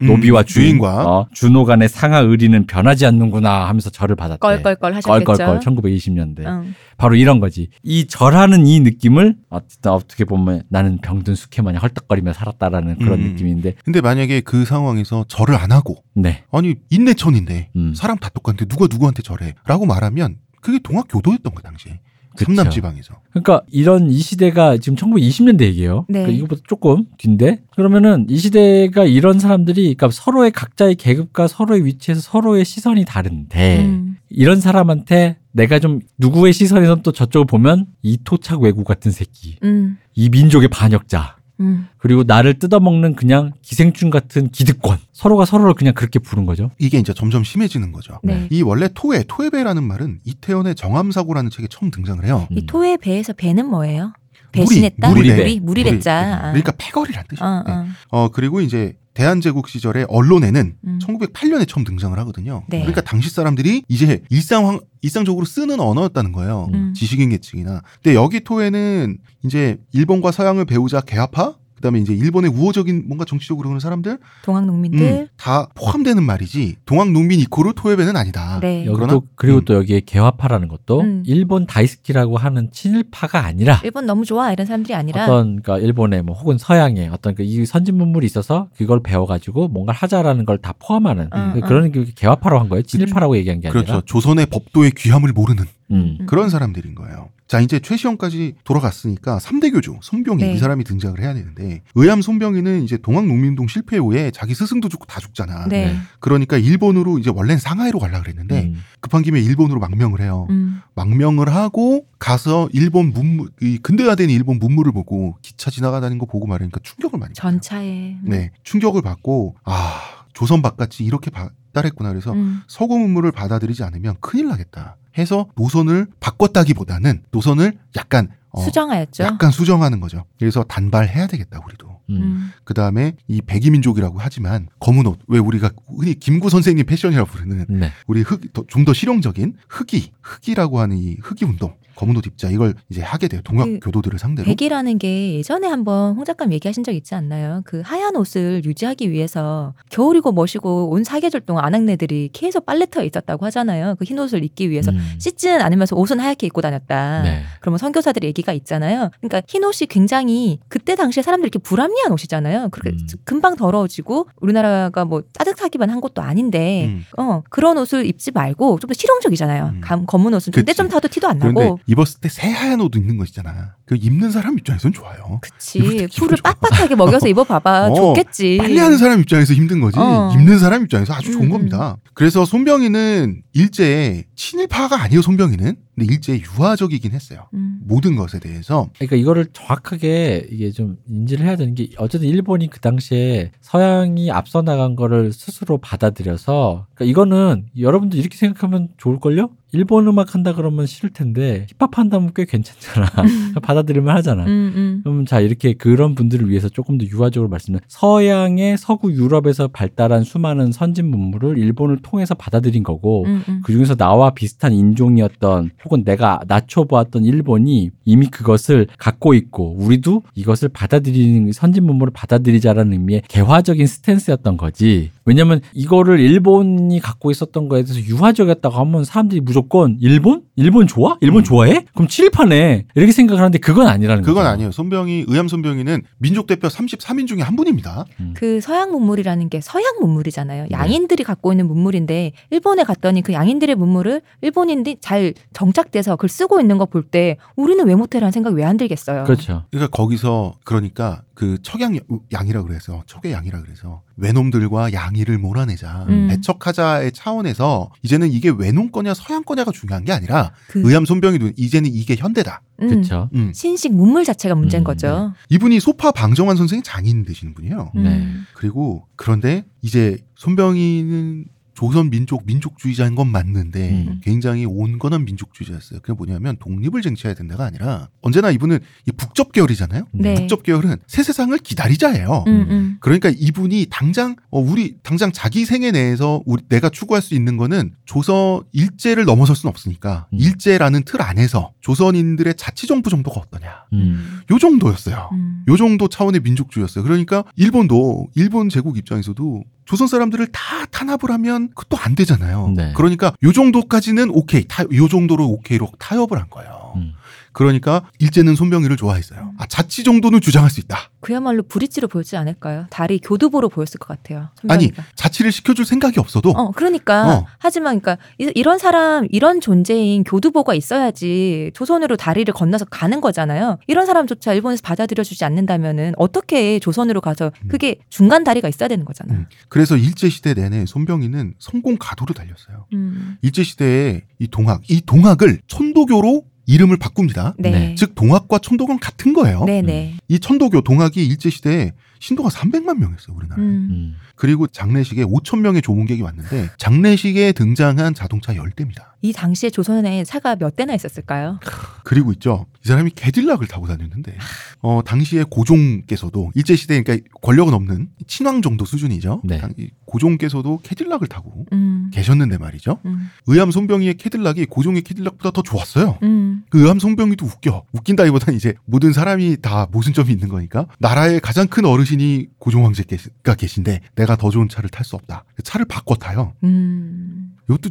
음, 노비와 주인 주인과. 어, 주노 간의 상하 의리는 변하지 않는구나 하면서 절을 받았대. 껄껄껄 하셨겠죠. 껄껄껄 1920년대 응. 바로 이런 거지 이 절하는 이 느낌을 어쨌든 어떻게 보면 나는 병든 숙회 마냥 헐떡거리며 살았다라는 그런 음. 느낌인데 근데 만약에 그 상황에서 절을 안 하고 네 아니 인내천인데 음. 사람 다 똑같은데 누가 누구한테 절해라고 말하면 그게 동학교도였던 거 당시에 그쵸. 삼남 지방에서 그러니까 이런 이 시대가 지금 1920년대 얘기예요. 네. 그러니까 이거보다 조금 뒤인데 그러면은 이 시대가 이런 사람들이 그러니까 서로의 각자의 계급과 서로의 위치에서 서로의 시선이 다른데 음. 이런 사람한테 내가 좀 누구의 시선에선 또 저쪽을 보면 이 토착 외구 같은 새끼, 음. 이 민족의 반역자, 음. 그리고 나를 뜯어먹는 그냥 기생충 같은 기득권 서로가 서로를 그냥 그렇게 부른 거죠. 이게 이제 점점 심해지는 거죠. 네. 이 원래 토해 토해배라는 말은 이태원의 정암사고라는 책에 처음 등장을 해요. 이 토의 배에서 배는 뭐예요? 무리, 배신했다. 무리배. 무리 무리 배자. 아. 그러니까 패거리란 뜻이에요. 어, 네. 어. 어 그리고 이제 대한제국 시절에 언론에는 음. 1908년에 처음 등장을 하거든요. 네. 그러니까 당시 사람들이 이제 일상 일상적으로 쓰는 언어였다는 거예요. 음. 지식인 계층이나. 근데 여기 토에는 이제 일본과 서양을 배우자 개화파, 그다음에 이제 일본의 우호적인 뭔가 정치적으로 그러는 사람들 동학 농민들. 음, 다 포함되는 말이지. 동학 농민 이코르 토해배는 아니다. 네. 여기 그러나- 또 그리고 음. 또 여기에 개화파라는 것도 음. 일본 다이스키라고 하는 친일파가 아니라 일본 너무 좋아 이런 사람들이 아니라 어떤 그러니까 일본의 뭐 혹은 서양의 어떤 그 이 선진 문물이 있어서 그걸 배워가지고 뭔가를 하자라는 걸 다 포함하는 음, 그 그런 게 개화파로 한 거예요. 친일파라고 얘기한 게 아니라. 그렇죠. 조선의 법도의 귀함을 모르는 음. 음. 그런 사람들인 거예요. 자 이제 최시영까지 돌아갔으니까 3대 교주 손병희 네. 이 사람이 등장을 해야 되는데 의암 손병희는 이제 동학농민운동 실패 후에 자기 스승도 죽고 다 죽잖아. 네. 그러니까 일본으로 이제 원래는 상하이로 가려 그랬는데 음. 급한 김에 일본으로 망명을 해요. 음. 망명을 하고 가서 일본 문물 이 근대화된 일본 문물을 보고 기차 지나가다는 거 보고 말하니까 충격을 많이 받아요. 전차에. 네 충격을 받고 아 조선 바깥이 이렇게 발 달했구나 그래서 음. 서구 문물을 받아들이지 않으면 큰일 나겠다 해서 노선을 바꿨다기보다는 노선을 약간 어, 수정하였죠. 약간 수정하는 거죠. 그래서 단발해야 되겠다 우리도. 음. 음. 그 다음에 이 백이민족이라고 하지만 검은 옷 왜 우리가 흔히 김구 선생님 패션이라고 부르는 네. 우리 흑 좀더 실용적인 흑이 흑이라고 하는 이 흑이 운동 검은 옷 입자 이걸 이제 하게 돼요 동학 그 교도들을 상대로 백이라는 게 예전에 한번 홍 작가님 얘기하신 적 있지 않나요? 그 하얀 옷을 유지하기 위해서 겨울이고 멋이고 온 사계절 동안 아낙네들이 계속 빨래터에 있었다고 하잖아요. 그 흰 옷을 입기 위해서 음. 씻지는 않으면서 옷은 하얗게 입고 다녔다. 네. 그러면 선교사들의 얘기가 있잖아요. 그러니까 흰 옷이 굉장히 그때 당시에 사람들이 이렇게 불합리한 옷이잖아요. 그렇게 음. 금방 더러워지고 우리나라가 뭐 따뜻하기만 한 것도 아닌데 음. 어 그런 옷을 입지 말고 좀 더 실용적이잖아요. 음. 감, 검은 옷은 그치. 때좀 타도 티도 안 그런데 나고. 입었을 때 새하얀 옷 입는 거 있잖아 그 입는 사람 입장에서는 좋아요 그치. 풀을. 빡빡하게 먹여서 입어봐봐. 어, 좋겠지. 빨래하는 사람 입장에서 힘든 거지 어. 입는 사람 입장에서 아주 좋은 음, 겁니다 그래서 손병희는 일제의 친일파가 아니에요 손병희는 근데 일제의 유화적이긴 했어요 음. 모든 것에 대해서 그러니까 이거를 정확하게 이게 좀 인지를 해야 되는 게 어쨌든 일본이 그 당시에 서양이 앞서 나간 거를 스스로 받아들여서 그러니까 이거는 여러분들 이렇게 생각하면 좋을걸요? 일본 음악 한다 그러면 싫을 텐데 힙합 한다면 꽤 괜찮잖아. 받아들일만 하잖아. 음, 음. 그럼 자 이렇게 그런 분들을 위해서 조금 더 유화적으로 말씀드리면 서양의 서구 유럽에서 발달한 수많은 선진 문물을 일본을 통해서 받아들인 거고 음, 음. 그 중에서 나와 비슷한 인종이었던 혹은 내가 낮춰보았던 일본이 이미 그것을 갖고 있고 우리도 이것을 받아들이는 선진 문물을 받아들이자라는 의미의 개화적인 스탠스였던 거지. 왜냐면 이거를 일본이 갖고 있었던 거에 대해서 유화적이었다고 하면 사람들이 무조건 일본? 일본 좋아? 일본 음. 좋아해? 그럼 친일파네. 이렇게 생각하는데 그건 아니라는 거죠. 그건 아니에요 손병희 의암 손병희는 민족 대표 33인 중에 한 분입니다 그 서양 문물이라는 게 서양 문물이잖아요. 네. 양인들이 갖고 있는 문물인데 일본에 갔더니 그 양인들의 문물을 일본인들이 잘 정착돼서 그걸 쓰고 있는 거 볼 때 우리는 왜 못해라는 생각 왜 안 들겠어요. 그렇죠. 그러니까 거기서 그러니까 그 척양 양이라 그래서 척의 양이라 그래서 외놈들과 양이를 몰아내자 음. 배척하자의 차원에서 이제는 이게 외놈 거냐 서양 거냐가 중요한 게 아니라 그, 의암 손병희도 이제는 이게 현대다. 음, 그렇죠. 음. 신식 문물 자체가 문제인 음, 거죠. 이분이 소파 방정환 선생이 장인 되시는 분이에요. 네. 음. 그리고 그런데 이제 손병희는 조선 민족 민족주의자인 건 맞는데 음. 굉장히 온건한 민족주의자였어요. 그게 뭐냐면 독립을 쟁취해야 된다가 아니라 언제나 이분은 이 북접 계열이잖아요. 네. 북접 계열은 새 세상을 기다리자예요. 음, 음. 그러니까 이분이 당장 어 우리 당장 자기 생애 내에서 우리 내가 추구할 수 있는 거는 조선 일제를 넘어설 수는 없으니까 음. 일제라는 틀 안에서 조선인들의 자치정부 정도가 어떠냐. 음. 요 정도였어요. 음. 요 정도 차원의 민족주의였어요. 그러니까 일본도 일본 제국 입장에서도 조선 사람들을 다 탄압을 하면 그것도 안 되잖아요. 네. 그러니까 요 정도까지는 오케이. 타, 요 정도로 오케이로 타협을 한 거예요. 음. 그러니까 일제는 손병희를 좋아했어요. 아, 자치 정도는 주장할 수 있다. 그야말로 브릿지로 보였지 않을까요? 다리 교두보로 보였을 것 같아요. 아니, 손병희가. 자치를 시켜줄 생각이 없어도 어, 그러니까. 어. 하지만, 그러니까, 이- 이런 사람, 이런 존재인 교두보가 있어야지 조선으로 다리를 건너서 가는 거잖아요. 이런 사람조차 일본에서 받아들여주지 않는다면은 어떻게 조선으로 가서 그게 중간 다리가 있어야 되는 거잖아요. 음. 그래서 일제 시대 내내 손병희는 성공 가도로 달렸어요. 음. 일제 시대에 이 동학, 이 동학을 천도교로 이름을 바꿉니다. 네. 네. 즉 동학과 천도교는 같은 거예요. 네네. 이 천도교 동학이 일제 시대에 신도가 300만 명이었어요 우리나라에. 음. 음. 그리고 장례식에 5천 명의 조문객이 왔는데 장례식에 등장한 자동차 10대입니다. 이 당시에 조선에 차가 몇 대나 있었을까요? 그리고 있죠. 이 사람이 캐딜락을 타고 다녔는데 어 당시에 고종께서도 일제 시대 그러니까 권력은 없는 친왕 정도 수준이죠. 네. 당- 고종께서도 캐딜락을 타고 음. 계셨는데 말이죠. 음. 의암 손병희의 캐딜락이 고종의 캐딜락보다 더 좋았어요. 음. 그 의암 손병희도 웃겨. 웃긴다기보다는 이제 모든 사람이 다 모순점이 있는 거니까 나라의 가장 큰 어르신이 고종 황제가 계신데 내가 더 좋은 차를 탈 수 없다. 차를 바꿔 타요. 음. 이것도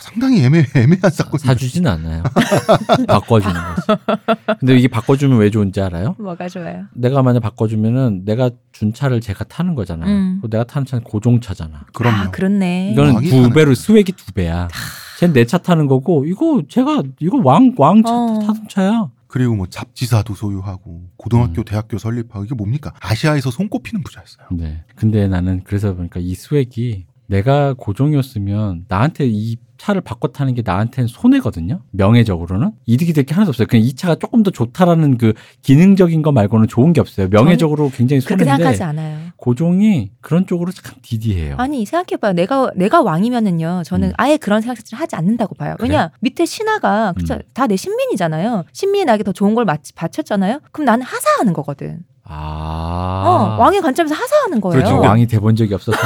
상당히 애매 애매한 사건. 사주진 않아요. 바꿔주는 거지. 근데 이게 바꿔주면 왜 좋은지 알아요? 뭐가 좋아요? 내가 만약 바꿔주면은 내가 준 차를 제가 타는 거잖아. 음. 내가 타는 차는 고종차잖아. 그럼요. 아, 그렇네. 이거는 왕이 두 배로 스웩이 두 배야. 쟨 내 차 타는 거고 이거 제가 이거 왕 왕차 어. 타던 차야. 그리고 뭐 잡지사도 소유하고 고등학교, 음. 대학교 설립하고 이게 뭡니까? 아시아에서 손꼽히는 부자였어요. 네. 근데 나는 그래서 보니까 이 수액이 내가 고종이었으면 나한테 이 차를 바꿔 타는 게 나한테는 손해거든요. 명예적으로는 이득이 될 게 하나도 없어요. 그냥 이 차가 조금 더 좋다라는 그 기능적인 거 말고는 좋은 게 없어요. 명예적으로 굉장히 그렇게 생각하지 손해인데 않아요. 고종이 그런 쪽으로 참 디디해요. 아니 생각해봐요. 내가 내가 왕이면은요. 저는 음. 아예 그런 생각을 하지 않는다고 봐요. 왜냐 밑에 신하가 음. 다내 신민이잖아요. 신민이 나에게 더 좋은 걸 마치- 바쳤잖아요. 그럼 나는 하사하는 거거든. 아. 어, 왕의 관점에서 하사하는 거예요. 그렇죠. 왕이 돼본 적이 없어서.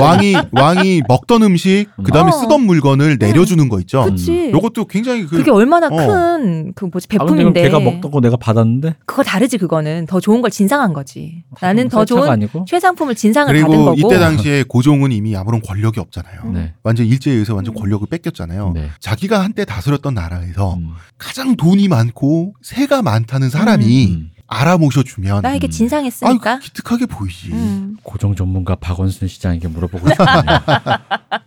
왕이 왕이 먹던 음식 그다음에 어. 쓰던 물건을 내려주는 거 있죠. 그치. 요것도 굉장히 그 그게 얼마나 어. 큰그 뭐지 아, 그럼 베품인데. 걔가 먹던 거 내가 받았는데. 그거 다르지 그거는 더 좋은 걸 진상한 거지. 나는 더 좋은 아니고. 최상품을 진상을 받은 그리고 거고. 이때 당시에 고종은 이미 아무런 권력이 없잖아요. 네. 완전 일제에 의해서 완전 음. 권력을 뺏겼잖아요. 네. 자기가 한때 다스렸던 나라에서 음. 가장 돈이 많고 세가 많다는 사람이 음. 알아 모셔주면 나에게 음. 진상했으니까. 아유 기특하게 보이지. 음. 고종 전문가 박원순 시장에게 물어보고 싶네요.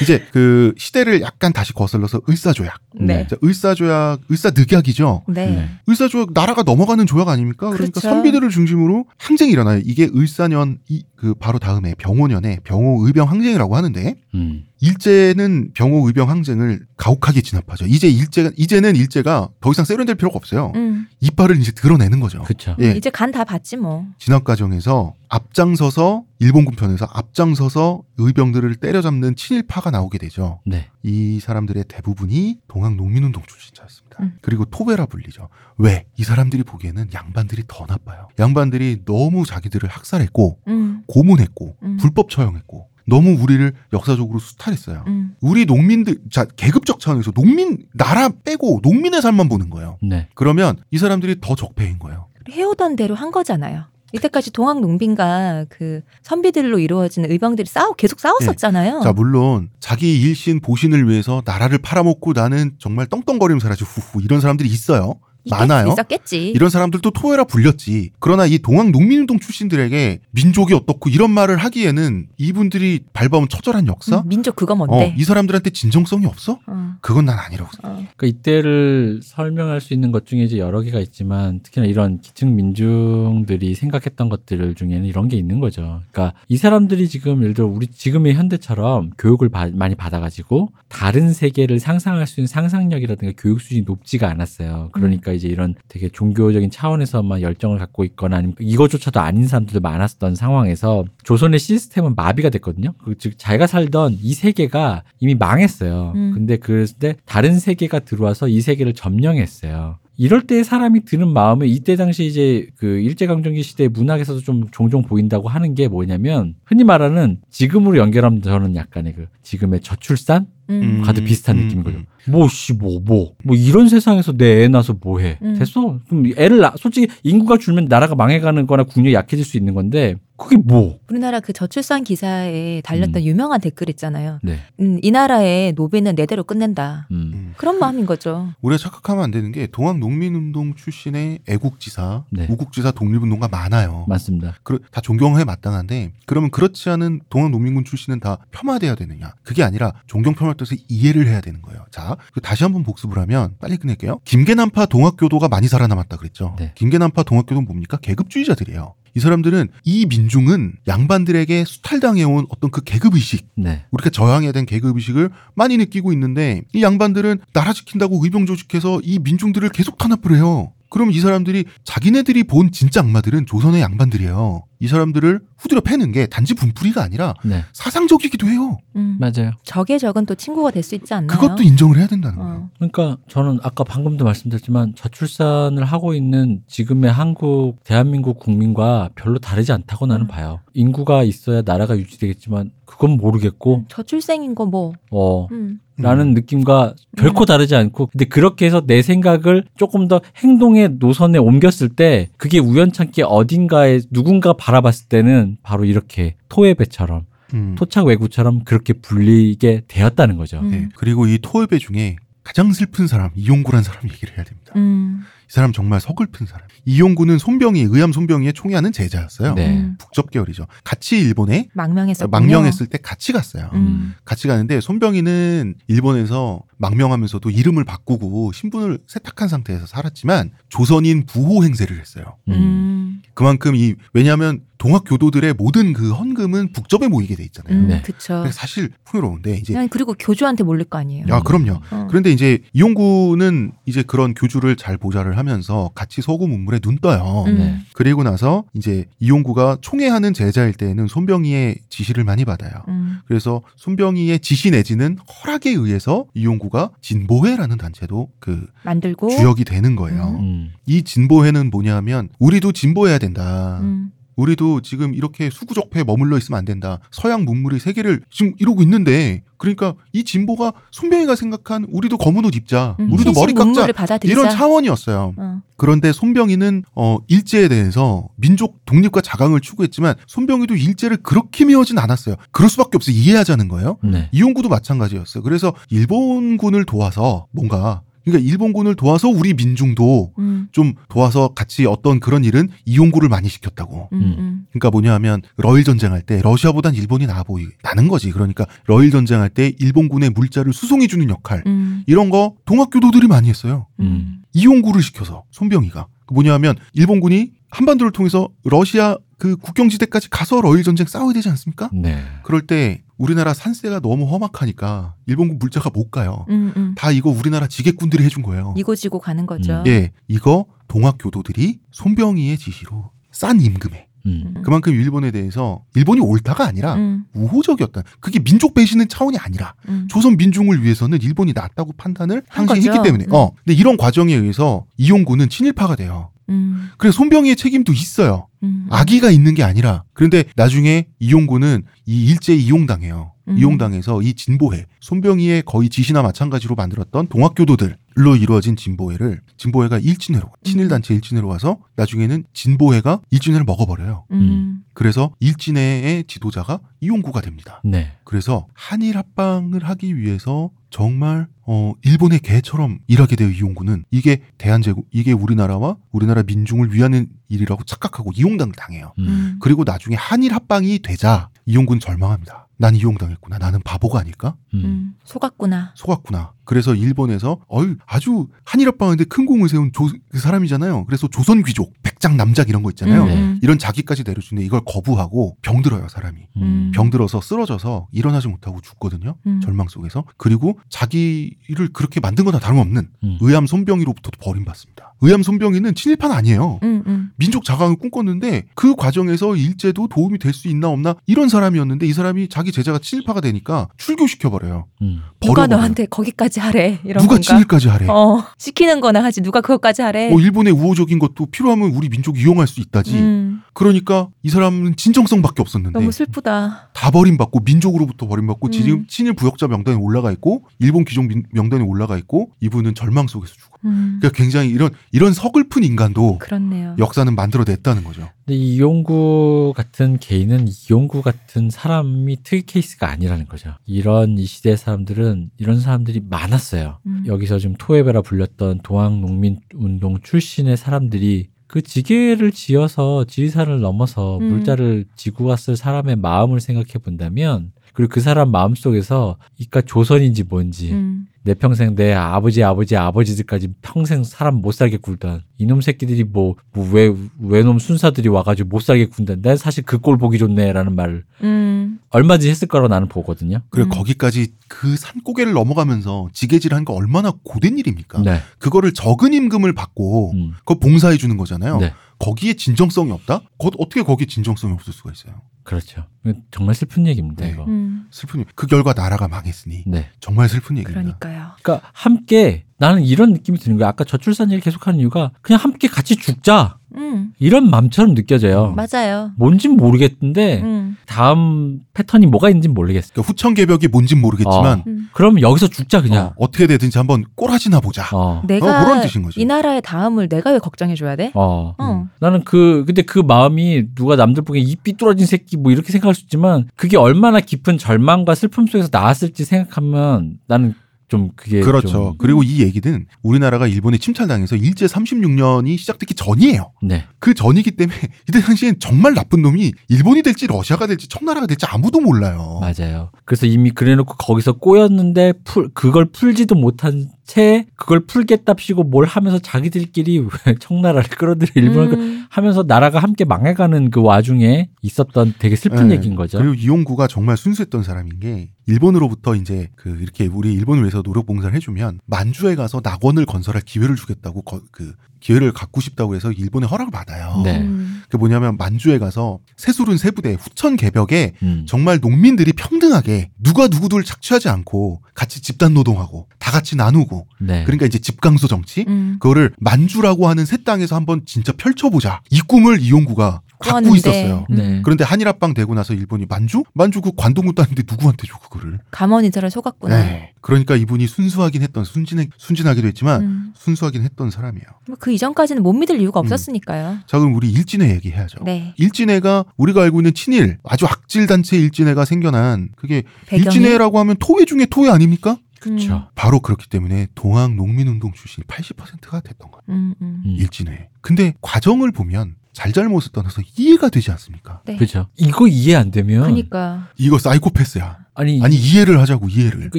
이제 그 시대를 약간 다시 거슬러서 을사조약. 네. 자, 을사조약, 을사늑약이죠. 네. 네. 을사조약 나라가 넘어가는 조약 아닙니까? 그러니까 그렇죠. 선비들을 중심으로 항쟁이 일어나요. 이게 을사년 이 그 바로 다음에 병오년에 병오 의병 항쟁이라고 하는데 음. 일제는 병오 의병 항쟁을 가혹하게 진압하죠. 이제 일제가 이제는 일제가 더 이상 세련될 필요가 없어요. 음. 이빨을 이제 드러내는 거죠. 그쵸. 예. 이제 간 다 봤지 뭐. 진압 과정에서 앞장서서 일본군 편에서 앞장서서 의병들을 때려잡는 친일파가 나오게 되죠. 네. 이 사람들의 대부분이 동학 농민운동 출신자였습니다. 음. 그리고 토베라 불리죠. 왜? 이 사람들이 보기에는 양반들이 더 나빠요. 양반들이 너무 자기들을 학살했고 음. 고문했고 음. 불법 처형했고 너무 우리를 역사적으로 수탈했어요. 음. 우리 농민들 자 계급적 차원에서 농민 나라 빼고 농민의 삶만 보는 거예요. 네. 그러면 이 사람들이 더 적폐인 거예요. 해오던 대로 한 거잖아요. 이때까지 동학 농빈과 그 선비들로 이루어지는 의병들이 싸우 계속 싸웠었잖아요. 자 물론 자기 일신 보신을 위해서 나라를 팔아먹고 나는 정말 떵떵거리면서 살아지 후후 이런 사람들이 있어요. 많아요. 있었겠지. 이런 사람들도 토해라 불렸지. 그러나 이 동학 농민운동 출신들에게 민족이 어떻고 이런 말을 하기에는 이분들이 밟아온 처절한 역사? 음, 민족 그거 어, 뭔데? 이 사람들한테 진정성이 없어? 어, 그건 난 아니라고 생각해. 어. 그러니까 이때를 설명할 수 있는 것 중에 이제 여러 개가 있지만 특히나 이런 기층 민중들이 생각했던 것들 중에는 이런 게 있는 거죠. 그러니까 이 사람들이 지금 예를 들어 우리 지금의 현대처럼 교육을 바- 많이 받아가지고 다른 세계를 상상할 수 있는 상상력이라든가 교육 수준이 높지가 않았어요. 그러 니까 이제 이런 되게 종교적인 차원에서만 열정을 갖고 있거나 아니면 이거조차도 아닌 사람들도 많았던 상황에서 조선의 시스템은 마비가 됐거든요. 그즉 자기가 살던 이 세계가 이미 망했어요. 음. 근데 그때 다른 세계가 들어와서 이 세계를 점령했어요. 이럴 때 사람이 드는 마음은 이때 당시 이제 그 일제강점기 시대 문학에서도 좀 종종 보인다고 하는 게 뭐냐면 흔히 말하는 지금으로 연결하면 저는 약간의 그 지금의 저출산 음. 가도 비슷한 음, 느낌인 거죠. 음. 뭐씨 뭐 뭐 뭐 이런 세상에서 내 애 낳아서 뭐 해 음. 됐어 그럼 애를 낳 솔직히 인구가 줄면 나라가 망해가는 거나 국력이 약해질 수 있는 건데 그게 뭐 우리나라 그 저출산 기사에 달렸던 음. 유명한 댓글 있잖아요. 네. 음, 이 나라의 노비는 내대로 끝낸다. 음. 음. 그런 마음인 거죠. 우리가 착각하면 안 되는 게 동학 농민운동 출신의 애국지사, 네. 우국지사, 독립운동가 많아요. 맞습니다. 그, 다 존경해 마땅한데 그러면 그렇지 않은 동학 농민군 출신은 다 폄하돼야 되느냐? 그게 아니라 존경 폄하 뜻을 이해를 해야 되는 거예요. 자, 그 다시 한번 복습을 하면 빨리 끝낼게요. 김계남파 동학교도가 많이 살아남았다 그랬죠. 네. 김계남파 동학교도는 뭡니까? 계급주의자들이에요. 이 사람들은 이 민중은 양반들에게 수탈당해온 어떤 그 계급의식, 네. 우리가 저항해야 된 계급의식을 많이 느끼고 있는데 이 양반들은 나라 지킨다고 의병 조직해서 이 민중들을 계속 탄압을 해요. 그럼 이 사람들이 자기네들이 본 진짜 악마들은 조선의 양반들이에요. 이 사람들을 후드려 패는 게 단지 분풀이가 아니라 네. 사상적이기도 해요. 음. 맞아요. 적의 적은 또 친구가 될 수 있지 않나요? 그것도 인정을 해야 된다는 거예요. 어. 그러니까 저는 아까 방금도 말씀드렸지만 저출산을 하고 있는 지금의 한국 대한민국 국민과 별로 다르지 않다고 나는 음. 봐요. 인구가 있어야 나라가 유지되겠지만 그건 모르겠고 저출생인 거 뭐. 어 음. 라는 느낌과 결코 다르지 않고 근데 그렇게 해서 내 생각을 조금 더 행동의 노선에 옮겼을 때 그게 우연찮게 어딘가에 누군가 바 라봤을 때는 바로 이렇게 토해배처럼 음. 토착 외구처럼 그렇게 불리게 되었다는 거죠. 음. 네. 그리고 이 토의배 중에 가장 슬픈 사람 이용구란 사람 얘기를 해야 됩니다. 음. 이 사람 정말 서글픈 사람. 이용구는 손병희, 의암 손병희의 총애하는 제자였어요. 네. 음. 북접 계열이죠. 같이 일본에 망명했었군요. 망명했을 때 같이 갔어요. 음. 같이 가는데 손병희는 일본에서 망명하면서도 이름을 바꾸고 신분을 세탁한 상태에서 살았지만 조선인 부호 행세를 했어요. 음. 음. 그만큼 이 왜냐하면 동학 교도들의 모든 그 헌금은 북접에 모이게 돼 있잖아요. 음. 네. 그쵸. 그래서 사실 풍요로운데 이제 그냥 그리고 교주한테 몰릴 거 아니에요. 야 그럼요. 어. 그런데 이제 이용구는 이제 그런 교주를 잘 보좌를 하면서 같이 소금 문물에 눈 떠요. 음. 네. 그리고 나서 이제 이용구가 총애하는 제자일 때에는 손병희의 지시를 많이 받아요. 음. 그래서 손병희의 지시 내지는 허락에 의해서 이용구 가 진보회라는 단체도 그 만들고. 주역이 되는 거예요. 음. 이 진보회는 뭐냐면 우리도 진보해야 된다. 음. 우리도 지금 이렇게 수구적폐에 머물러 있으면 안 된다. 서양 문물이 세계를 지금 이러고 있는데 그러니까 이 진보가 손병희가 생각한 우리도 검은 옷 입자. 음. 우리도 머리 깎자. 이런 차원이었어요. 어. 그런데 손병희는 어 일제에 대해서 민족 독립과 자강을 추구했지만 손병희도 일제를 그렇게 미워진 않았어요. 그럴 수밖에 없어 이해하자는 거예요. 네. 이용구도 마찬가지였어요. 그래서 일본군을 도와서 뭔가 그러니까 일본군을 도와서 우리 민중도 음. 좀 도와서 같이 어떤 그런 일은 이용구를 많이 시켰다고. 음. 음. 음. 그러니까 뭐냐 하면 러일 전쟁할 때 러시아보단 일본이 나아 보이 나는 거지. 그러니까 러일 전쟁할 때 일본군의 물자를 수송해 주는 역할 음. 이런 거 동학교도들이 많이 했어요. 음. 이용구를 시켜서 손병희가 그 뭐냐 하면 일본군이 한반도를 통해서 러시아 그 국경지대까지 가서 러일 전쟁 싸워야 되지 않습니까? 네. 그럴 때 우리나라 산세가 너무 험악하니까 일본군 물자가 못 가요. 음. 음. 다 이거 우리나라 지게꾼들이 해준 거예요. 이고지고 가는 거죠. 음. 예, 이거 동학교도들이 손병희의 지시로 싼 임금에 음. 음. 그만큼 일본에 대해서 일본이 옳다가 아니라 음. 우호적이었다. 그게 민족 배신의 차원이 아니라 음. 조선 민중을 위해서는 일본이 낫다고 판단을 거죠. 했기 때문에. 음. 어. 근데 이런 과정에 의해서 이용구는 친일파가 돼요. 음. 그래서 손병희의 책임도 있어요. 음. 악의가 있는 게 아니라. 그런데 나중에 이용구는 이 일제 이용당해요. 음. 이용당해서 이 진보회, 손병희의 거의 지시나 마찬가지로 만들었던 동학교도들로 이루어진 진보회를 진보회가 일진회로 친일단체 일진회로 와서 나중에는 진보회가 일진회를 먹어버려요. 음. 그래서 일진회의 지도자가 이용구가 됩니다. 네. 그래서 한일 합방을 하기 위해서 정말 어 일본의 개처럼 일하게 되어 이용구는 이게 대한제국 이게 우리나라와 우리나라 민중을 위하는 일이라고 착각하고 이용당을 당해요. 음. 음. 그리고 나중에 한일 합방이 되자 이용구는 절망합니다. 난 이용당했구나. 나는 바보가 아닐까? 음. 음. 속았구나. 속았구나. 그래서 일본에서 어이 아주 한일 합방인데 큰 공을 세운 조, 그 사람이잖아요. 그래서 조선 귀족, 백장 남작 이런 거 있잖아요. 음. 네. 음. 이런 자기까지 내려주는데 이걸 거부하고 병들어요 사람이. 음. 병들어서 쓰러져서 일어나지 못하고 죽거든요. 음. 절망 속에서. 그리고 자기를 그렇게 만든 거나 다름없는 음. 의암 손병희로부터도 버림받습니다. 의암 손병희는 친일파는 아니에요. 음. 음. 민족 자강을 꿈꿨는데 그 과정에서 일제도 도움이 될 수 있나 없나 이런 사람이었는데 이 사람이 자기 제자가 친일파가 되니까 출교시켜버려요. 음. 누가. 너한테 거기까지 하래 이런 누가 건가? 친일까지 하래. 어 시키는 거나 하지 누가 그것까지 하래. 뭐 일본의 우호적인 것도 필요하면 우리 민족이 이용할 수 있다지. 음, 그러니까 이 사람은 진정성밖에 없었는데 너무 슬프다. 다 버림받고 민족으로부터 버림받고 음. 지금 친일 부역자 명단에 올라가 있고 일본 귀족 민- 명단에 올라가 있고 이분은 절망 속에서 죽어. 음, 그러니까 굉장히 이런 이런 서글픈 인간도 그렇네요. 역사는 만들어냈다는 거죠. 근데 이용구 같은 개인은 이용구 같은 사람이 특이 케이스가 아니라는 거죠. 이런 이 시대 사람들은 이런 사람들이 많았어요. 음. 여기서 지금 토에베라 불렸던 동학농민 운동 출신의 사람들이 그 지게를 지어서 지리산을 넘어서 음. 물자를 지고 왔을 사람의 마음을 생각해 본다면 그리고 그 사람 마음 속에서 이까 조선인지 뭔지 음, 내 평생 내 아버지 아버지 아버지들까지 평생 사람 못 살게 굴던 이놈 새끼들이 뭐왜 외놈 순사들이 와가지고 못 살게 군다. 난 사실 그 꼴 보기 좋네라는 말을 음, 얼마든지 했을 거라고 나는 보거든요. 그리고 음. 거기까지 그 산고개를 넘어가면서 지게질한 거 얼마나 고된 일입니까? 네. 그거를 적은 임금을 받고 음. 그거 봉사해 주는 거잖아요. 네. 거기에 진정성이 없다? 거, 어떻게 거기에 진정성이 없을 수가 있어요? 그렇죠. 정말 슬픈 얘기입니다, 네. 이거. 음, 슬픈 일. 그 결과 나라가 망했으니 네. 정말 슬픈 얘기입니다. 그러니까요. 그러니까 함께 나는 이런 느낌이 드는 거야. 아까 저출산 얘기 계속하는 이유가 그냥 함께 같이 죽자. 음, 이런 맘처럼 느껴져요. 맞아요. 뭔진 모르겠는데 음, 다음 패턴이 뭐가 있는지 모르겠어. 그러니까 후천 개벽이 뭔진 모르겠지만 음. 그럼 여기서 죽자 그냥. 어, 떻게 되든지 한번 꼬라지나 보자. 어. 내가 어, 그런 뜻인 거지. 이 나라의 다음을 내가 왜 걱정해 줘야 돼? 어. 어. 나는 그 근데 그 마음이 누가 남들 보기에 이 삐뚤어진 새끼 뭐 이렇게 생각할 수 있지만 그게 얼마나 깊은 절망과 슬픔 속에서 나왔을지 생각하면 나는 좀 그게 그렇죠. 좀- 그리고 이 얘기는 우리나라가 일본에 침탈당해서 일제 36년이 시작되기 전이에요. 네. 그 전이기 때문에 이때 당시엔 정말 나쁜 놈이 일본이 될지 러시아가 될지 청나라가 될지 아무도 몰라요. 맞아요. 그래서 이미 그래놓고 거기서 꼬였는데 풀 그걸 풀지도 못한 채 그걸 풀겠답시고 뭘 하면서 자기들끼리 왜 청나라를 끌어들여 일본을 끌- 음. 하면서 나라가 함께 망해가는 그 와중에 있었던 되게 슬픈 네. 얘기인 거죠. 그리고 이용구가 정말 순수했던 사람인 게 일본으로부터 이제 그 이렇게 우리 일본을 위해서 노력 봉사를 해주면 만주에 가서 낙원을 건설할 기회를 주겠다고 거- 그 기회를 갖고 싶다고 해서 일본의 허락을 받아요. 네. 음. 그게 뭐냐면 만주에 가서 새수른 세부대 후천 개벽에 음. 정말 농민들이 평등하게 누가 누구들 착취하지 않고 같이 집단 노동하고 다 같이 나누고 네. 그러니까 이제 집강소 정치 음. 그거를 만주라고 하는 새 땅에서 한번 진짜 펼쳐보자 이 꿈을 이용구가 갖고 있었어요. 음. 네. 그런데 한일합방 되고 나서 일본이 만주? 만주 그 관동군 따는데 누구한테 줘 그거를? 감언인사를 속았구나. 네. 그러니까 이분이 순수하긴 했던 순진 순진하기도 했지만 음. 순수하긴 했던 사람이에요. 뭐그 이전까지는 못 믿을 이유가 음. 없었으니까요. 자 그럼 우리 일진회 얘기해야죠. 네. 일진회가 우리가 알고 있는 친일 아주 악질 단체 일진회가 생겨난 그게 배경이 일진회라고 하면 토회 중에 토회 아닙니까? 그렇죠. 바로 그렇기 때문에 동학 농민운동 출신이 80%가 됐던 거예요. 음, 음. 음. 일진회. 근데 과정을 보면 잘잘못을 떠나서 이해가 되지 않습니까? 네. 그렇죠. 이거 이해 안 되면 그러니까 이거 사이코패스야. 아니 아니 이해를 하자고 이해를. 그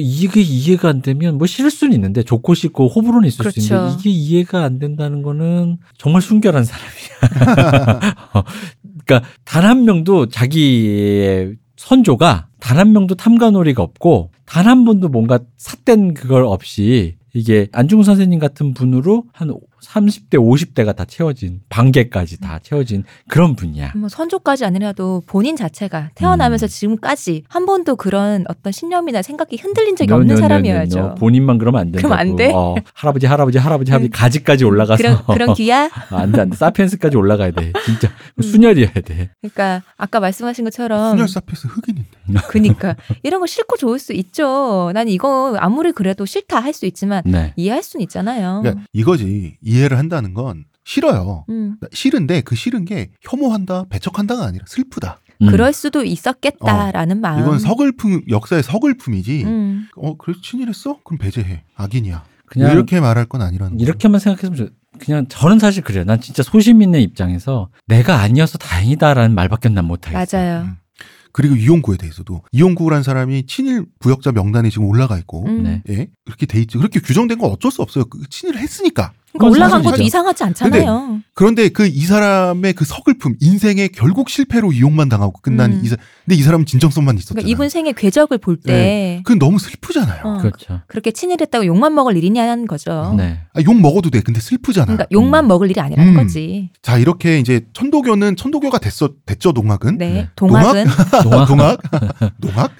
이게 이해가 안 되면 뭐 싫을 수는 있는데 좋고 싫고 호불호는 있을 수 그렇죠. 있는데 이게 이해가 안 된다는 거는 정말 순결한 사람이야. 어, 그러니까 단 한 명도 자기의 선조가 단 한 명도 탐관오리가 없고 단 한 번도 뭔가 삿된 그걸 없이 이게 안중근 선생님 같은 분으로 한 30대, 50대가 다 채워진 반개까지 다 채워진 그런 분이야. 뭐 선조까지 아니라도 본인 자체가 태어나면서 음. 지금까지 한 번도 그런 어떤 신념이나 생각이 흔들린 적이 No, 없는 no, 사람이어야죠. no. 본인만 그러면 안 된다고. 그럼 안 돼? 어, 할아버지, 할아버지, 할아버지, 할아버지 음. 가지까지 올라가서 그런 그런 기야. 아, 안 돼, 안 돼. 사피엔스까지 올라가야 돼. 진짜. 음. 순혈이어야 돼. 그러니까 아까 말씀하신 것처럼 순혈 사패스 흑인인데. 그니까 이런 거 싫고 좋을 수 있죠. 난 이거 아무리 그래도 싫다 할 수 있지만 네. 이해할 수는 있잖아요. 그러니까 이거지 이해를 한다는 건 싫어요. 음, 싫은데 그 싫은 게 혐오한다, 배척한다가 아니라 슬프다. 음. 그럴 수도 있었겠다라는 마음. 이건 서글픔 역사의 서글픔이지. 음, 어 그래 친일했어? 그럼 배제해. 악인이야. 그냥 이렇게 말할 건 아니라는 거예요. 이렇게만 생각했으면 좋 그냥 저는 사실 그래요. 난 진짜 소심 있는 입장에서 내가 아니어서 다행이다라는 말밖에 난 못하겠어요. 맞아요. 음. 그리고 이용구에 대해서도 이용구란 사람이 친일 부역자 명단에 지금 올라가 있고 음. 네. 예 그렇게 돼 있지 그렇게 규정된 건 어쩔 수 없어요 그 친일을 했으니까 그러니까 올라간. 것도 이상하지 않잖아요. 그런데 그 이 사람의 그 서글픔 인생의 결국 실패로 이용만 당하고 끝난 음. 이 사, 근데 이 사람은 진정성만 있었잖아요 그러니까 이분 생의 궤적을 볼때 그건 너무 슬프잖아요 어. 그렇죠. 그렇게 친일했다고 욕만 먹을 일이냐는 거죠. 네. 아, 욕 먹어도 돼 근데 슬프잖아 그러니까 욕만 먹을 일이 아니라는 음. 거지. 자 이렇게 이제 천도교는 천도교가 됐어 됐죠 농학은 네. 네. 동학은 동화. 농학 농학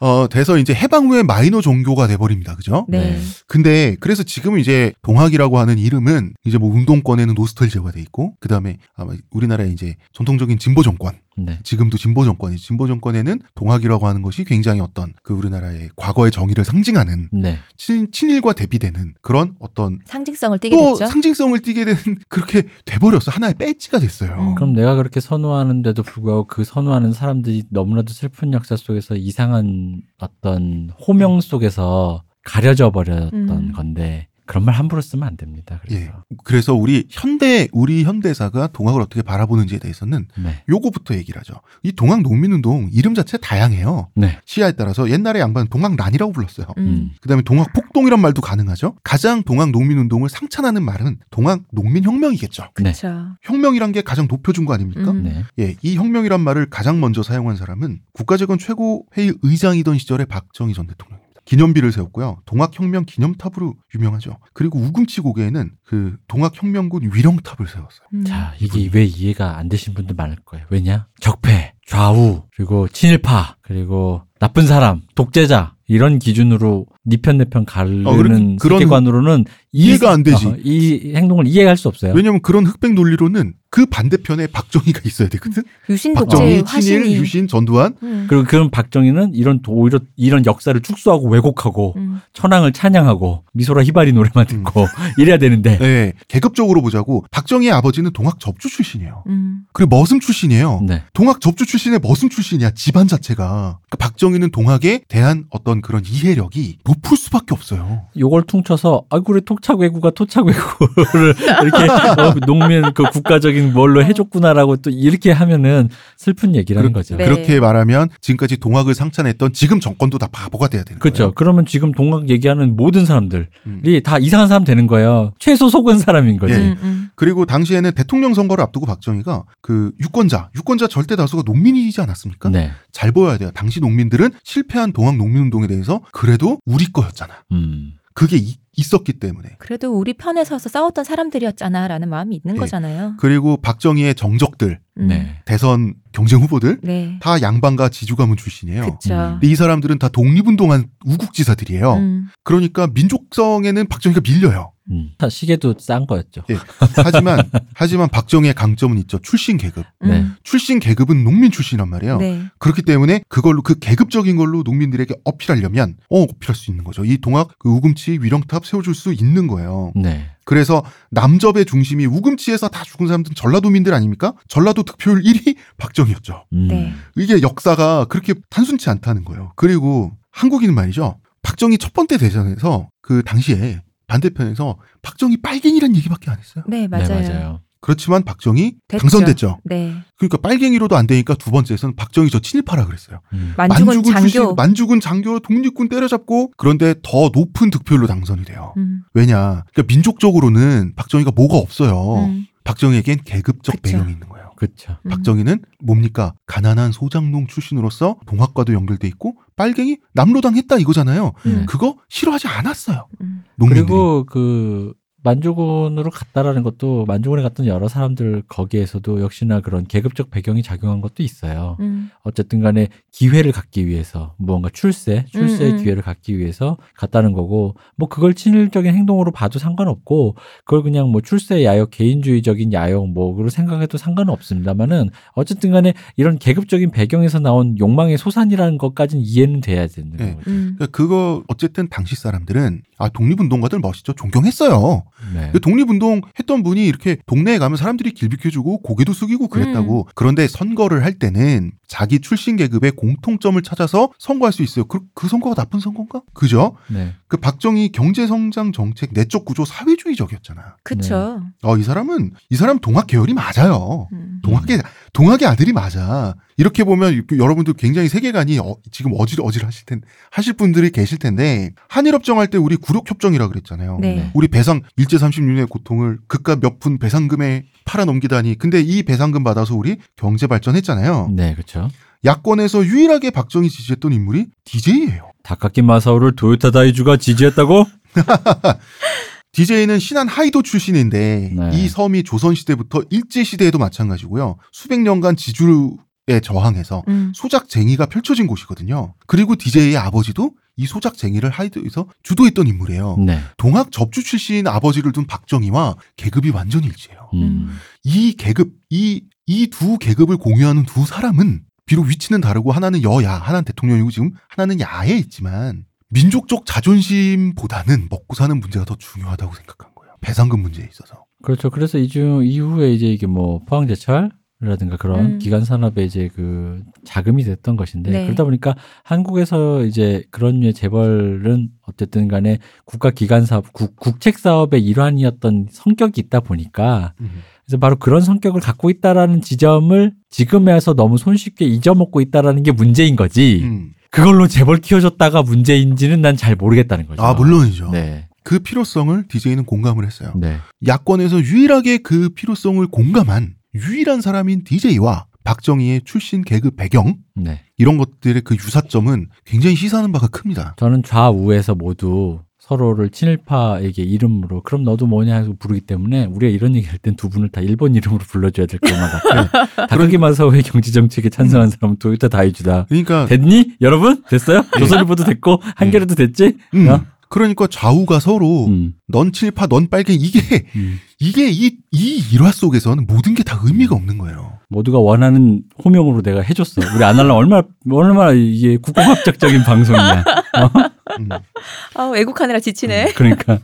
어 돼서 이제 해방 후에 마이너 종교가 돼버립니다 그죠 네. 네. 근데 그래서 지금 이제 동학이라고 하는 이름은 이제 뭐 운동권에는 노스털지어가 돼 있고 그 다음에 아마 우리나라의 이제 전통적인 진보 정권 네. 지금도 진보 정권이 진보 정권에는 동학이라고 하는 것이 굉장히 어떤 그 우리나라의 과거의 정의를 상징하는 네. 친, 친일과 대비되는 그런 어떤 상징성을 띠게 또 됐죠. 상징성을 띠게 되는 그렇게 돼버렸어 하나의 배지가 됐어요. 음. 그럼 내가 그렇게 선호하는데도 불구하고 그 선호하는 사람들이 너무나도 슬픈 역사 속에서 이상한 어떤 호명 속에서 가려져 버렸던 음. 건데 그런 말 함부로 쓰면 안 됩니다. 그래서 예. 그래서 우리 현대 우리 현대사가 동학을 어떻게 바라보는지에 대해서는 네. 요거부터 얘기를 하죠. 이 동학 농민운동 이름 자체 다양해요. 네. 시야에 따라서 옛날에 양반은 동학란이라고 불렀어요. 음. 음. 그다음에 동학 폭동이란 말도 가능하죠. 가장 동학 농민운동을 상찬하는 말은 동학 농민혁명이겠죠. 네. 그렇죠. 혁명이란 게 가장 높여준 거 아닙니까? 음. 네. 예, 이 혁명이란 말을 가장 먼저 사용한 사람은 국가재건 최고회의 의장이던 시절의 박정희 전 대통령입니다. 기념비를 세웠고요. 동학혁명 기념탑으로 유명하죠. 그리고 우금치 고개에는 그 동학혁명군 위령탑을 세웠어요. 음. 자, 이게 왜 이해가 안 되신 분들 많을 거예요. 왜냐? 적폐, 좌우, 그리고 친일파, 그리고 나쁜 사람, 독재자 이런 기준으로 니편 내편 가르는 어, 그런- 세계관으로는 이해가 안 되지. 어, 이 행동을 이해할 수 없어요. 왜냐하면 그런 흑백 논리로는 그 반대편에 박정희가 있어야 되거든. 유신 박정희, 친일, 화신이. 유신, 전두환. 음. 그리고 그런 박정희는 이런 도- 오히려 이런 역사를 축소하고 왜곡하고 음. 천황을 찬양하고 미소라 히바리 노래만 듣고 이래야 되는데 네, 계급적으로 보자고 박정희의 아버지는 동학 접주 출신이에요. 음. 그리고 머슴 출신이에요. 네. 동학 접주 출신의 머슴 출신이야 집안 자체가. 그러니까 박정희는 동학에 대한 어떤 그런 이해력이 높을 수밖에 없어요. 요걸 퉁쳐서 아이고 우리 토착외구가 토착외구를 이렇게 어, 농민 그 국가적인 뭘로 해줬구나라고 또 이렇게 하면은 슬픈 얘기라는 그렇- 거죠. 네. 그렇게 말하면 지금까지 동학을 상찬했던 지금 정권도 다 바보가 돼야 되는 그렇죠. 거예요. 그러면 지금 동학 얘기하는 모든 사람들이 음. 다 이상한 사람 되는 거예요. 최소 속은 사람인 거지. 예. 음, 음. 그리고 당시에는 대통령 선거를 앞두고 박정희가 그 유권자, 유권자 절대 다수가 농민이지 않았습니까? 네. 잘 보여야 돼 요. 당시 농민들은 실패한 동학 농민운동에 대해서 그래도 우리 거였잖아. 음. 그게 이- 있었기 때문에. 그래도 우리 편에 서서 싸웠던 사람들이었잖아라는 마음이 있는 예. 거잖아요. 그리고 박정희의 정적들, 음. 네. 대선 경쟁 후보들 네. 다 양반가 지주 가문 출신이에요. 음. 근데 이 사람들은 다 독립운동한 우국지사들이에요. 음. 그러니까 민족성에는 박정희가 밀려요. 음. 다 시계도 싼 거였죠. 예. 하지만 하지만 박정희의 강점은 있죠. 출신 계급. 네. 음. 출신 계급은 농민 출신이란 말이에요. 네. 그렇기 때문에 그걸로 그 계급적인 걸로 농민들에게 어필하려면 어 어필할 수 있는 거죠. 이 동학 그 우금치 위령탑 세워줄 수 있는 거예요. 네. 그래서 남접의 중심이 우금치에서 다 죽은 사람들은 전라도민들 아닙니까? 전라도 득표율 1위 박정희였죠. 음. 네. 이게 역사가 그렇게 단순치 않다는 거예요. 그리고 한국인은 말이죠. 박정희 첫 번째 대전에서 그 당시에 반대편에서 박정희 빨갱이란 얘기밖에 안 했어요. 네, 네, 맞아요. 맞아요. 그렇지만 박정희 됐죠. 당선됐죠. 네. 그러니까 빨갱이로도 안 되니까 두 번째에서는 박정희 저 친일파라 그랬어요. 음. 만주군 장교. 출신 만주군 장교 독립군 때려잡고 그런데 더 높은 득표율로 당선이 돼요. 음. 왜냐? 그러니까 민족적으로는 박정희가 뭐가 없어요. 음. 박정희에겐 계급적 그쵸. 배경이 있는 거예요. 그렇죠. 음. 박정희는 뭡니까? 가난한 소장농 출신으로서 동학과도 연결돼 있고 빨갱이 남로당 했다 이거잖아요. 음. 그거 싫어하지 않았어요. 음. 농민들이. 그리고 그 만주군으로 갔다라는 것도 만주군에 갔던 여러 사람들 거기에서도 역시나 그런 계급적 배경이 작용한 것도 있어요. 음. 어쨌든 간에 기회를 갖기 위해서 무언가 출세, 출세의 음, 음. 기회를 갖기 위해서 갔다는 거고 뭐 그걸 친일적인 행동으로 봐도 상관없고 그걸 그냥 뭐 출세 야욕, 개인주의적인 야욕 뭐로 생각해도 상관은 없습니다만은 어쨌든 간에 이런 계급적인 배경에서 나온 욕망의 소산이라는 것까지는 이해는 돼야 되는 네. 거죠. 음. 그러니까 그거 어쨌든 당시 사람들은 아 독립운동가들 멋있죠. 존경했어요. 네. 그 독립운동 했던 분이 이렇게 동네에 가면 사람들이 길 비켜주고 고개도 숙이고 그랬다고. 그런데 선거를 할 때는 자기 출신 계급의 공통점을 찾아서 선거할 수 있어요. 그, 그 선거가 나쁜 선거인가? 그죠? 네. 그 박정희 경제성장 정책 내적 구조 사회주의적이었잖아. 그쵸. 어, 이 사람은, 이 사람 동학 계열이 맞아요. 음. 동학의, 동학의 아들이 맞아. 이렇게 보면 여러분들 굉장히 세계관이 어, 지금 어질 어질 하실 텐, 하실 분들이 계실 텐데, 한일 협정 할 때 우리 구력 협정이라 그랬잖아요. 네. 네. 우리 배상 일제 36년의 고통을 그깟 몇 푼 배상금에 팔아 넘기다니. 근데 이 배상금 받아서 우리 경제 발전했잖아요. 네, 그렇죠. 야권에서 유일하게 박정희 지지했던 인물이 DJ예요. 다카키 마사오를 도요타 다이주가 지지했다고? DJ는 신안 하이도 출신인데 네. 이 섬이 조선 시대부터 일제 시대에도 마찬가지고요. 수백 년간 지주에 저항해서 음. 소작쟁이가 펼쳐진 곳이거든요. 그리고 DJ의 아버지도 이 소작쟁이를 하이도에서 주도했던 인물이에요. 네. 동학 접주 출신 아버지를 둔 박정희와 계급이 완전히 일치해요. 음. 이 계급, 이, 이 두 계급을 공유하는 두 사람은 비록 위치는 다르고 하나는 여야, 하나는 대통령이고 지금 하나는 야에 있지만 민족적 자존심보다는 먹고 사는 문제가 더 중요하다고 생각한 거예요. 배상금 문제에 있어서. 그렇죠. 그래서 이중 이후에 이제 이게 뭐 포항제철이라든가 그런 음. 기간 산업의 이제 그 자금이 됐던 것인데 네. 그러다 보니까 한국에서 이제 그런 류의 재벌은 어쨌든 간에 국가 기관 사업, 국, 국책 사업의 일환이었던 성격이 있다 보니까 그래서 바로 그런 성격을 갖고 있다라는 지점을 지금에 와서 너무 손쉽게 잊어먹고 있다라는 게 문제인 거지. 음. 그걸로 재벌 키워줬다가 문제인지는 난 잘 모르겠다는 거죠. 아, 물론이죠. 네. 그 필요성을 DJ는 공감을 했어요. 네. 야권에서 유일하게 그 필요성을 공감한 유일한 사람인 DJ와 박정희의 출신 계급 배경 네. 이런 것들의 그 유사점은 굉장히 시사하는 바가 큽니다. 저는 좌우에서 모두 서로를 친일파에게 이름으로 그럼 너도 뭐냐 해서 부르기 때문에 우리가 이런 얘기 할 땐 두 분을 다 일본 이름으로 불러줘야 될 것만 같아요. 다카기 마사오의 경제 정책에 찬성한 사람은 도요타 다이주다. 그러니까 됐니? 여러분? 됐어요? 조선일보도 됐고 한겨레도 됐지? 음, 어? 그러니까 좌우가 서로 음, 넌 친일파 넌 빨갱이 이게 음. 이게 이, 이 일화 속에서는 모든 게 다 의미가 없는 거예요. 모두가 원하는 호명으로 내가 해줬어. 우리 안 하려면 얼마나 얼마나 이게 국공합작적인 방송이냐. 어? 음, 아, 외국하느라 지치네. 그러니까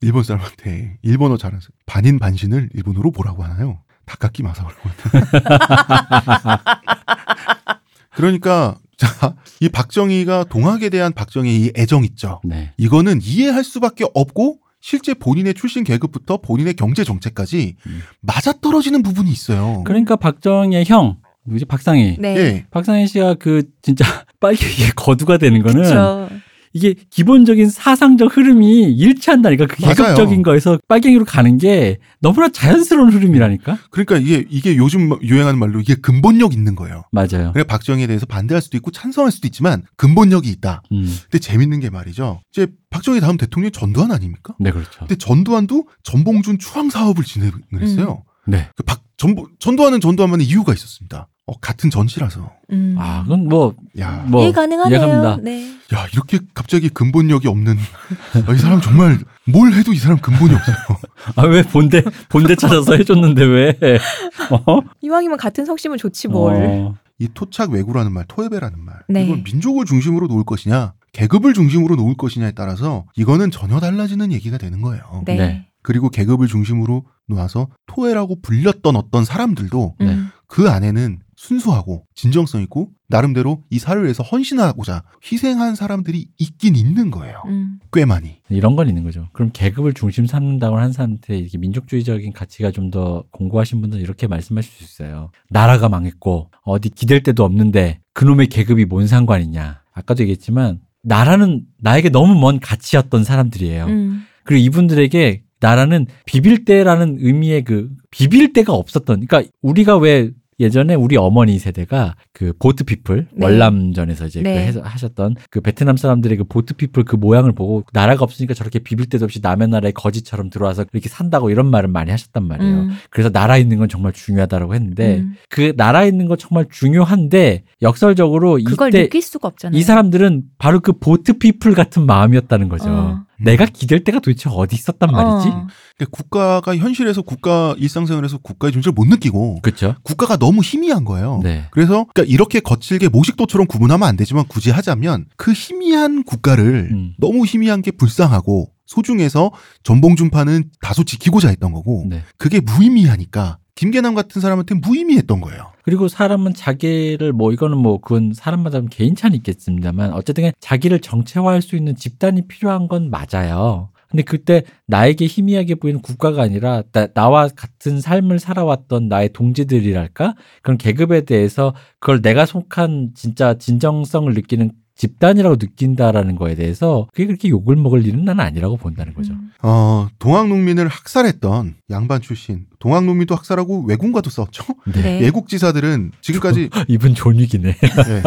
일본 사람한테 일본어 잘하는 사람 반인 반신을 일본어로 뭐라고 하나요? 다카키 마사오라고. 그러니까 자, 이 박정희가 동학에 대한 박정희의 이 애정 있죠. 네. 이거는 이해할 수밖에 없고 실제 본인의 출신 계급부터 본인의 경제 정책까지 음. 맞아떨어지는 부분이 있어요. 그러니까 박정희의 형, 누구지? 박상희. 네. 예. 박상희 씨가 그 진짜 빨갱이의 거두가 되는 거는 그렇죠. 이게 기본적인 사상적 흐름이 일치한다니까 그. 계급적인 거에서 빨갱이로 가는 게 너무나 자연스러운 흐름이라니까 그러니까 이게 이게 요즘 유행하는 말로 이게 근본력 있는 거예요. 맞아요. 그래 박정희에 대해서 반대할 수도 있고 찬성할 수도 있지만 근본력이 있다. 음, 근데 재밌는 게 말이죠. 이제 박정희 다음 대통령이 전두환 아닙니까? 네 그렇죠. 근데 전두환도 전봉준 추앙 사업을 진행을 했어요. 네. 그 박, 전보, 전두환은 전두환만의 이유가 있었습니다. 어, 같은 전시라서. 음. 아 그건 뭐 야, 뭐 이해 가능하네요. 이해합니다. 네. 야, 이렇게 갑자기 근본력이 없는, 아, 이 사람 정말 뭘 해도 이 사람 근본이 없어요. 아 왜 본대 본대 찾아서 해줬는데 왜? 어? 이왕이면 같은 성씨면 좋지 뭘. 어, 이 토착 외구라는 말, 토해배라는 말. 네. 이걸 민족을 중심으로 놓을 것이냐, 계급을 중심으로 놓을 것이냐에 따라서 이거는 전혀 달라지는 얘기가 되는 거예요. 네. 네. 그리고 계급을 중심으로 놓아서 토해라고 불렸던 어떤 사람들도 네. 음. 그 안에는 순수하고 진정성 있고 나름대로 이 사회를 위해서 헌신하고자 희생한 사람들이 있긴 있는 거예요. 음. 꽤 많이. 이런 건 있는 거죠. 그럼 계급을 중심 삼는다고 하는 사람한테 이렇게 민족주의적인 가치가 좀 더 공고하신 분들은 이렇게 말씀하실 수 있어요. 나라가 망했고 어디 기댈 데도 없는데 그놈의 계급이 뭔 상관이냐. 아까도 얘기했지만 나라는 나에게 너무 먼 가치였던 사람들이에요. 음. 그리고 이분들에게 나라는 비빌 때라는 의미의 그 비빌 때가 없었던 그러니까 우리가 왜 예전에 우리 어머니 세대가 그 보트 피플 네. 월남전에서 이제 그 네. 해서 하셨던 그 베트남 사람들의 그 보트 피플 그 모양을 보고 나라가 없으니까 저렇게 비빌 데도 없이 남의 나라에 거지처럼 들어와서 이렇게 산다고 이런 말을 많이 하셨단 말이에요. 음. 그래서 나라 있는 건 정말 중요하다라고 했는데 음. 그 나라 있는 건 정말 중요한데 역설적으로 그걸 이때 느낄 수가 없잖아요. 이 사람들은 바로 그 보트 피플 같은 마음이었다는 거죠. 어. 내가 기댈 데가 도대체 어디 있었단 말이지? 어. 그러니까 국가가 현실에서 국가 일상생활에서 국가의 존재를 못 느끼고 그렇죠. 국가가 너무 희미한 거예요. 네. 그래서 그러니까 이렇게 거칠게 모식도처럼 구분하면 안 되지만 굳이 하자면 그 희미한 국가를 음. 너무 희미한 게 불쌍하고 소중해서 전봉준파는 다소 지키고자 했던 거고 네. 그게 무의미하니까 김계남 같은 사람한테 무의미했던 거예요. 그리고 사람은 자기를 뭐 이거는 뭐 그건 사람마다 개인 차는 있겠습니다만 어쨌든 자기를 정체화할 수 있는 집단이 필요한 건 맞아요. 근데 그때 나에게 희미하게 보이는 국가가 아니라 나, 와 같은 삶을 살아왔던 나의 동지들이랄까 그런 계급에 대해서 그걸 내가 속한 진짜 진정성을 느끼는 집단이라고 느낀다라는 거에 대해서 그게 그렇게 욕을 먹을 일은 나는 아니라고 본다는 거죠. 음. 어, 동학농민을 학살했던 양반 출신 동학농민도 학살하고 왜군과도 싸웠죠. 네. 예국지사들은 지금까지 이분 존윅이네. 예.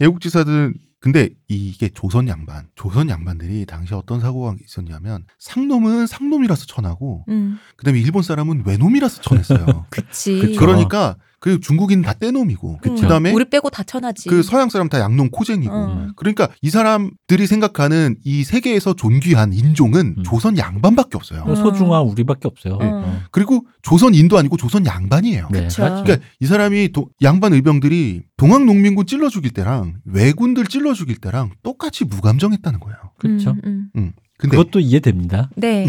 예국지사들은 근데 이게 조선 양반, 조선 양반들이 당시 어떤 사고가 있었냐면 상놈은 상놈이라서 천하고 음. 그다음에 일본 사람은 외놈이라서 천했어요. 그치. 그쵸. 그러니까 그 중국인 다 떼놈이고 음. 그다음에 우리 빼고 다 천하지. 그 서양 사람 다 양놈 코쟁이고 어. 그러니까 이 사람들이 생각하는 이 세계에서 존귀한 인종은 음. 조선 양반밖에 없어요. 어. 소중한 우리밖에 없어요. 어. 어. 그리고 조선 인도 아니고 조선 양반이에요. 네, 그쵸. 맞죠. 그러니까 이 사람이 도- 양반 의병들이 동학 농민군 찔러 죽일 때랑 왜군들 찔러 죽일 때랑 똑같이 무감정했다는 거예요. 그렇죠. 음, 음. 근데 그것도 이해됩니다. 네.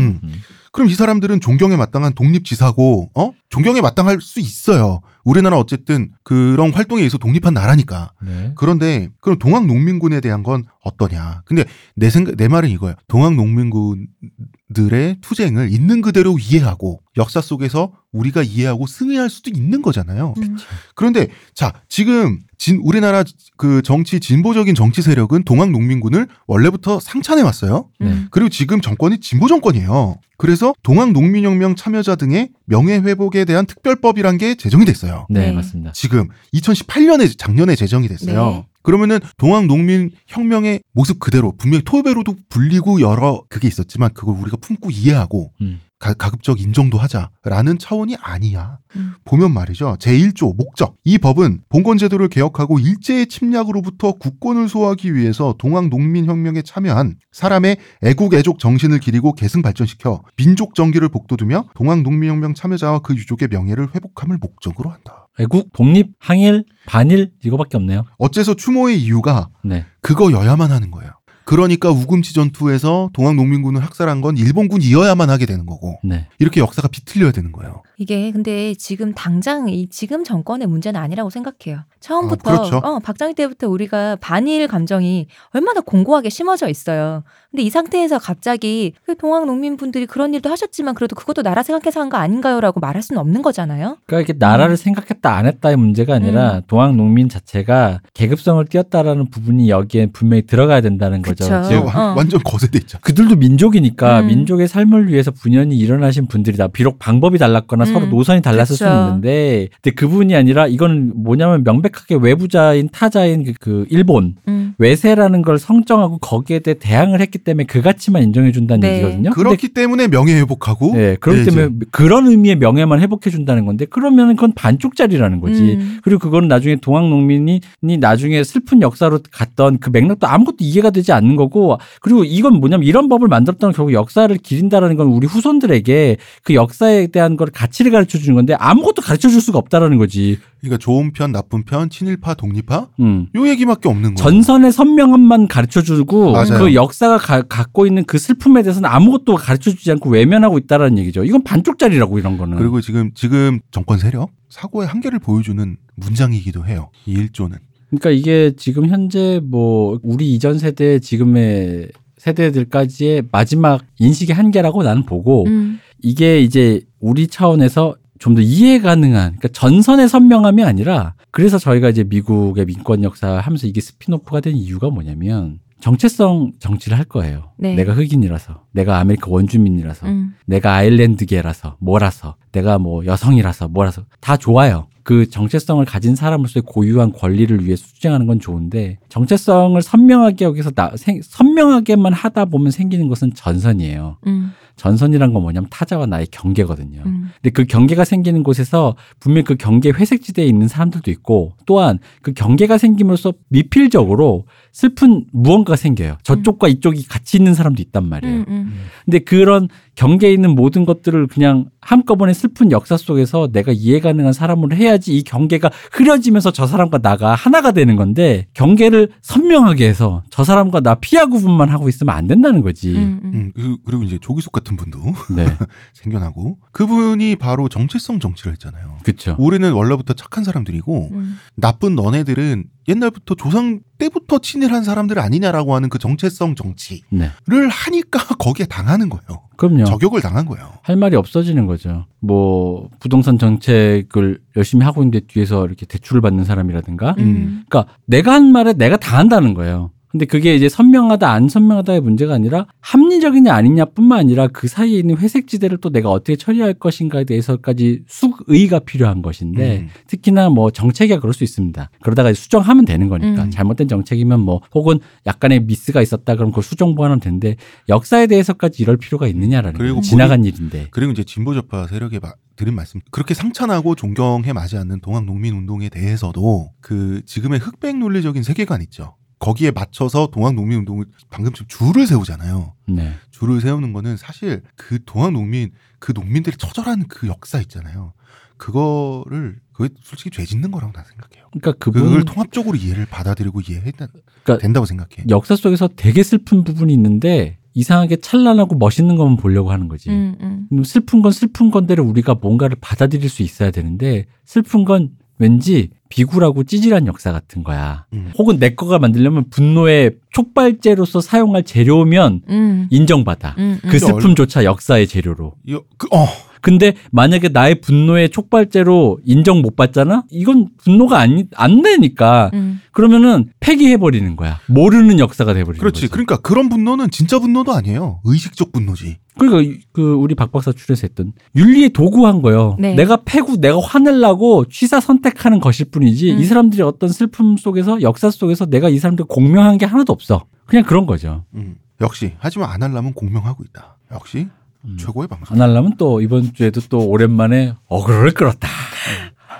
그럼 이 사람들은 존경에 마땅한 독립지사고 어? 존경에 마땅할 수 있어요. 우리나라 어쨌든 그런 활동에 의해서 독립한 나라니까. 네. 그런데 그럼 동학 농민군에 대한 건 어떠냐? 근데 내 생각 내 말은 이거예요. 동학 농민군들의 투쟁을 있는 그대로 이해하고 역사 속에서 우리가 이해하고 승리할 수도 있는 거잖아요. 음. 그런데 자 지금 진 우리나라 그 정치 진보적인 정치 세력은 동학 농민군을 원래부터 상찬해 왔어요. 음. 그리고 지금 정권이 진보 정권이에요. 그래서 동학 농민혁명 참여자 등의 명예 회복에 대한 특별법이란 게 제정이 됐어요. 네, 네. 맞습니다. 지금 2018년에 작년에 제정이 됐어요. 네. 그러면은 동학 농민 혁명의 모습 그대로 분명히 토베로도 불리고 여러 그게 있었지만 그걸 우리가 품고 이해하고 음. 가, 가급적 인정도 하자라는 차원이 아니야. 음. 보면 말이죠. 제1조 목적. 이 법은 봉건제도를 개혁하고 일제의 침략으로부터 국권을 소화하기 위해서 동학 농민혁명에 참여한 사람의 애국 애족 정신을 기리고 계승 발전시켜 민족 정기를 복돋우며 동학 농민혁명 참여자와 그 유족의 명예를 회복함을 목적으로 한다. 애국, 독립, 항일, 반일 이거밖에 없네요. 어째서 추모의 이유가 네. 그거여야만 하는 거예요. 그러니까 우금치 전투에서 동학 농민군을 학살한 건 일본군이어야만 하게 되는 거고 네. 이렇게 역사가 비틀려야 되는 거예요. 이게 근데 지금 당장 이 지금 정권의 문제는 아니라고 생각해요. 처음부터 아, 그렇죠. 어, 박정희 때부터 우리가 반일 감정이 얼마나 공고하게 심어져 있어요. 근데 이 상태에서 갑자기 그 동학 농민분들이 그런 일도 하셨지만 그래도 그것도 나라 생각해서 한 거 아닌가요라고 말할 수는 없는 거잖아요. 그러니까 이게 나라를 생각했다 안 했다의 문제가 아니라 동학 농민 자체가 계급성을 띄었다라는 부분이 여기에 분명히 들어가야 된다는 거죠. 그쵸. 즉 완- 어. 완전 거세돼 있죠. 그들도 민족이니까 음. 민족의 삶을 위해서 분연히 일어나신 분들이다. 비록 방법이 달랐거나 음. 서로 노선이 달랐을 그쵸. 수는 있는데, 근데 그분이 아니라 이건 뭐냐면 명백하게 외부자인 타자인 그, 그 일본 음. 외세라는 걸 성정하고 거기에 대해 대항을 했기 때문에 그 가치만 인정해 준다는 네. 얘기거든요. 그렇기 때문에 명예 회복하고 네, 그렇기 네, 때문에 그런 의미의 명예만 회복해 준다는 건데 그러면 그건 반쪽짜리라는 거지. 음. 그리고 그거는 나중에 동학 농민이 니 나중에 슬픈 역사로 갔던 그 맥락도 아무것도 이해가 되지 않는 거고 그리고 이건 뭐냐면 이런 법을 만들었다는 건 결국 역사를 기린다라는 건 우리 후손들에게 그 역사에 대한 걸 가치를 가르쳐 주는 건데 아무것도 가르쳐 줄 수가 없다라는 거지. 그러니까 좋은 편, 나쁜 편, 친일파, 독립파 음. 요 얘기밖에 없는 거예요. 전선의 선명함만 가르쳐 주고 맞아요. 그 역사가 가- 갖고 있는 그 슬픔에 대해서는 아무것도 가르쳐 주지 않고 외면하고 있다라는 얘기죠. 이건 반쪽짜리라고 이런 거는. 그리고 지금 지금 정권 세력 사고의 한계를 보여주는 문장이기도 해요. 이 일조는. 그러니까 이게 지금 현재 뭐 우리 이전 세대 지금의 세대들까지의 마지막 인식의 한계라고 나는 보고 음. 이게 이제 우리 차원에서 좀 더 이해 가능한 그러니까 전선의 선명함이 아니라 그래서 저희가 이제 미국의 민권 역사 하면서 이게 spin-off가 된 이유가 뭐냐면 정체성 정치를 할 거예요. 네. 내가 흑인이라서, 내가 아메리카 원주민이라서, 음. 내가 아일랜드계라서, 뭐라서, 내가 뭐 여성이라서, 뭐라서 다 좋아요. 그 정체성을 가진 사람으로서의 고유한 권리를 위해 수행하는 건 좋은데 정체성을 선명하게 여기서 나, 생- 선명하게만 하다 보면 생기는 것은 전선이에요. 음. 전선이란 건 뭐냐면 타자와 나의 경계거든요. 음. 근데 그 경계가 생기는 곳에서 분명 그 경계 회색 지대에 있는 사람들도 있고 또한 그 경계가 생김으로써 미필적으로 슬픈 무언가가 생겨요. 저쪽과 이쪽이 같이 있는 사람도 있단 말이에요. 음. 음. 근데 그런 경계에 있는 모든 것들을 그냥 한꺼번에 슬픈 역사 속에서 내가 이해 가능한 사람으로 해야지 이 경계가 흐려지면서 저 사람과 나가 하나가 되는 건데 경계를 선명하게 해서 저 사람과 나 피하 구분만 하고 있으면 안 된다는 거지. 음. 음. 음, 그- 그리고 이제 조기숙 같은 분도 네. 생겨나고 그분이 바로 정체성 정치를 했잖아요. 그렇죠. 우리는 원래부터 착한 사람들이고 음. 나쁜 너네들은 옛날부터 조상 때부터 친일한 사람들 아니냐라고 하는 그 정체성 정치를 네. 하니까 거기에 당하는 거예요. 그럼요. 저격을 당한 거예요. 할 말이 없어지는 거죠. 뭐 부동산 정책을 열심히 하고 있는데 뒤에서 이렇게 대출을 받는 사람이라든가. 음. 그러니까 내가 한 말에 내가 다 한다는 거예요. 근데 그게 이제 선명하다 안 선명하다의 문제가 아니라 합리적이냐 아니냐뿐만 아니라 그 사이에 있는 회색 지대를 또 내가 어떻게 처리할 것인가에 대해서까지 숙의가 필요한 것인데 음. 특히나 뭐 정책이야 그럴 수 있습니다. 그러다가 수정하면 되는 거니까 음. 잘못된 정책이면 뭐 혹은 약간의 미스가 있었다 그럼 그걸 수정 보완하면 되는데 역사에 대해서까지 이럴 필요가 있느냐라는 그리고. 지나간 일인데. 그리고 이제 진보 좌파 세력에 마- 드린 말씀 그렇게 상찬하고 존경해 마지 않는 동학 농민 운동에 대해서도 그 지금의 흑백 논리적인 세계관 있죠. 거기에 맞춰서 동학 농민 운동을 방금처럼 줄을 세우잖아요. 네. 줄을 세우는 거는 사실 그 동학 농민 그 농민들의 처절한 그 역사 있잖아요. 그거를 그게 솔직히 죄 짓는 거라고 나 생각해요. 그러니까 그분 그걸 통합적으로 이해를 받아들이고 이해해야 그러니까 된다고 생각해. 역사 속에서 되게 슬픈 부분이 있는데 이상하게 찬란하고 멋있는 것만 보려고 하는 거지. 음. 음. 음, 슬픈 건 슬픈 건대로 우리가 뭔가를 받아들일 수 있어야 되는데 슬픈 건 왠지 비굴하고 찌질한 역사 같은 거야. 음. 혹은 내 거가 만들려면 분노의 촉발제로서 사용할 재료면 음. 인정받아. 음. 음. 그 슬픔조차 역사의 재료로. 이거 그, 어 근데 만약에 나의 분노의 촉발제로 인정 못 받잖아? 이건 분노가 안, 안 되니까. 음. 그러면은 폐기해버리는 거야. 모르는 역사가 돼버리는 그렇지. 거지. 그러니까 그런 분노는 진짜 분노도 아니에요. 의식적 분노지. 그러니까 그 우리 박 박사 출연해서 했던 윤리의 도구한 거예요. 네. 내가 패고 내가 화내려고 취사 선택하는 것일 뿐이지 음. 이 사람들이 어떤 슬픔 속에서 역사 속에서 내가 이 사람들 공명한 게 하나도 없어. 그냥 그런 거죠. 음. 역시 하지만 안 하려면 공명하고 있다. 역시 음. 최고의 방송. 안 하려면 또 이번 주에도 또 오랜만에 aggro를 끌었다.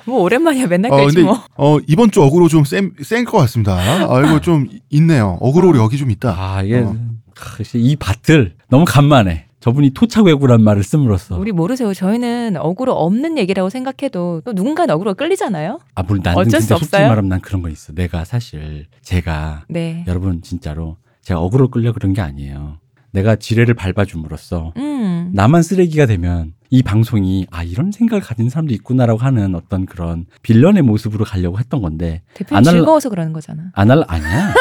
뭐 오랜만이야 맨날 어, 끌지 뭐. 어, 이번 주 어그로 좀센것 같습니다. 아, 이거 좀 있네요. 어그로 여기 좀 있다. 아 이게 어. 하, 이 밭을 너무 간만에 저분이 토착왜구란 말을 씀으로써 우리 모르세요. 저희는 억울로 없는 얘기라고 생각해도 또 누군가는 억울로 끌리잖아요. 아 물론 나는 어쩔 수 없어요? 말하면 난 그런 거 있어. 내가 사실 제가 네. 여러분 진짜로 제가 어그로 끌려 그런 게 아니에요. 내가 지뢰를 밟아줌으로써 음. 나만 쓰레기가 되면 이 방송이 아 이런 생각을 가진 사람도 있구나라고 하는 어떤 그런 빌런의 모습으로 가려고 했던 건데 대표님 안 할라- 즐거워서 그러는 거잖아. 안 할 아니야.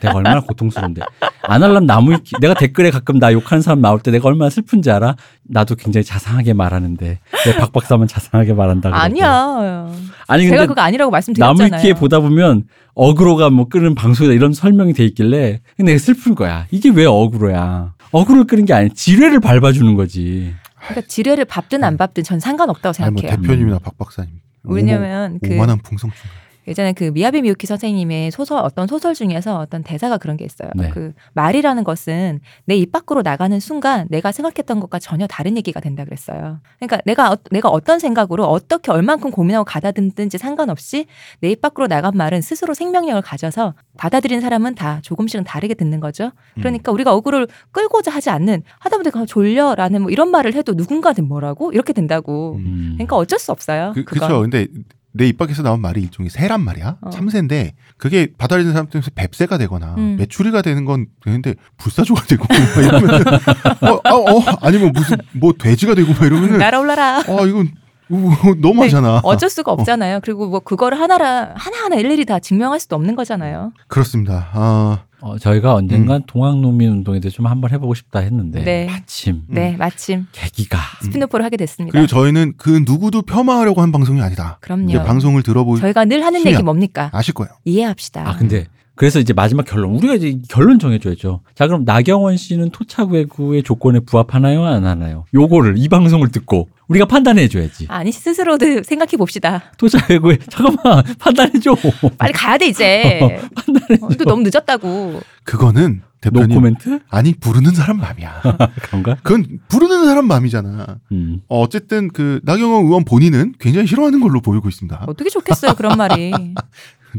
내가 얼마나 고통스러운데 안 할람 나무 위키 내가 댓글에 가끔 나 욕하는 사람 나올 때 내가 얼마나 슬픈지 알아? 나도 굉장히 자상하게 말하는데 왜 박 박사만 자상하게 말한다 그러고. 아니야. 아니 제가 근데 그거 아니라고 말씀드렸잖아요. 나무위키에 보다 보면 어그로가 뭐 끄는 방송이다 이런 설명이 돼 있길래 근데 내가 슬픈 거야. 이게 왜 어그로야? 어그로를 끄는 게 아니야. 지뢰를 밟아주는 거지. 그러니까 지뢰를 밟든 안 밟든 전 상관없다고 아니 뭐 생각해요. 대표님이나 박 박사님. 왜냐면 그 오만한 풍성충. 예전에 그 미야비 미유키 선생님의 소설 어떤 소설 중에서 어떤 대사가 그런 게 있어요. 네. 그 말이라는 것은 내 입 밖으로 나가는 순간 내가 생각했던 것과 전혀 다른 얘기가 된다 그랬어요. 그러니까 내가 어- 내가 어떤 생각으로 어떻게 얼만큼 고민하고 가다듬든지 상관없이 내 입 밖으로 나간 말은 스스로 생명력을 가져서 받아들인 사람은 다 조금씩은 다르게 듣는 거죠. 그러니까 우리가 어구를 끌고자 하지 않는 하다못해 졸려라는 뭐 이런 말을 해도 누군가는 뭐라고 이렇게 된다고. 음. 그러니까 어쩔 수 없어요. 그. 그쵸. 근데 내입 밖에서 나온 말이 일종의 새란 말이야. 어. 참새인데 그게 받아들이는 사람 때문에 뱁새가 되거나 음. 메추리가 되는 건 되는데 불사조가 되고 막 이러면 어, 아, 어, 아니면 무슨 뭐 돼지가 되고 막 이러면은 날아올라라. 아 이건 우, 너무하잖아. 어쩔 수가 없잖아요. 그리고 뭐 그거를 하나라 하나하나 일일이 다 증명할 수도 없는 거잖아요. 그렇습니다. 아, 어, 저희가 언젠간 동학농민 운동에 대해서 좀 한번 해보고 싶다 했는데 네. 마침 네, 마침 계기가 spin-off를 하게 됐습니다. 그리고 저희는 그 누구도 폄하하려고 한 방송이 아니다. 그럼요. 이제 방송을 들어보 저희가 늘 하는 수면. 얘기 뭡니까? 아실 거예요. 이해합시다. 아 근데 그래서 이제 마지막 결론 우리가 이제 결론 정해줘야죠. 자 그럼 나경원 씨는 토착 왜구의 조건에 부합하나요 안 하나요? 요거를 이 방송을 듣고 우리가 판단해 줘야지. 아니 스스로도 생각해 봅시다. 토착외구에 잠깐만 판단해 줘. 빨리 가야 돼 이제. 어, 또 너무 늦었다고. 그거는 대표님 노코멘트 아니 부르는 사람 마음이야. 그런가? 그건 부르는 사람 마음이잖아. 음. 어, 어쨌든 그 나경원 의원 본인은 굉장히 싫어하는 걸로 보이고 있습니다. 어떻게 좋겠어요 그런 말이.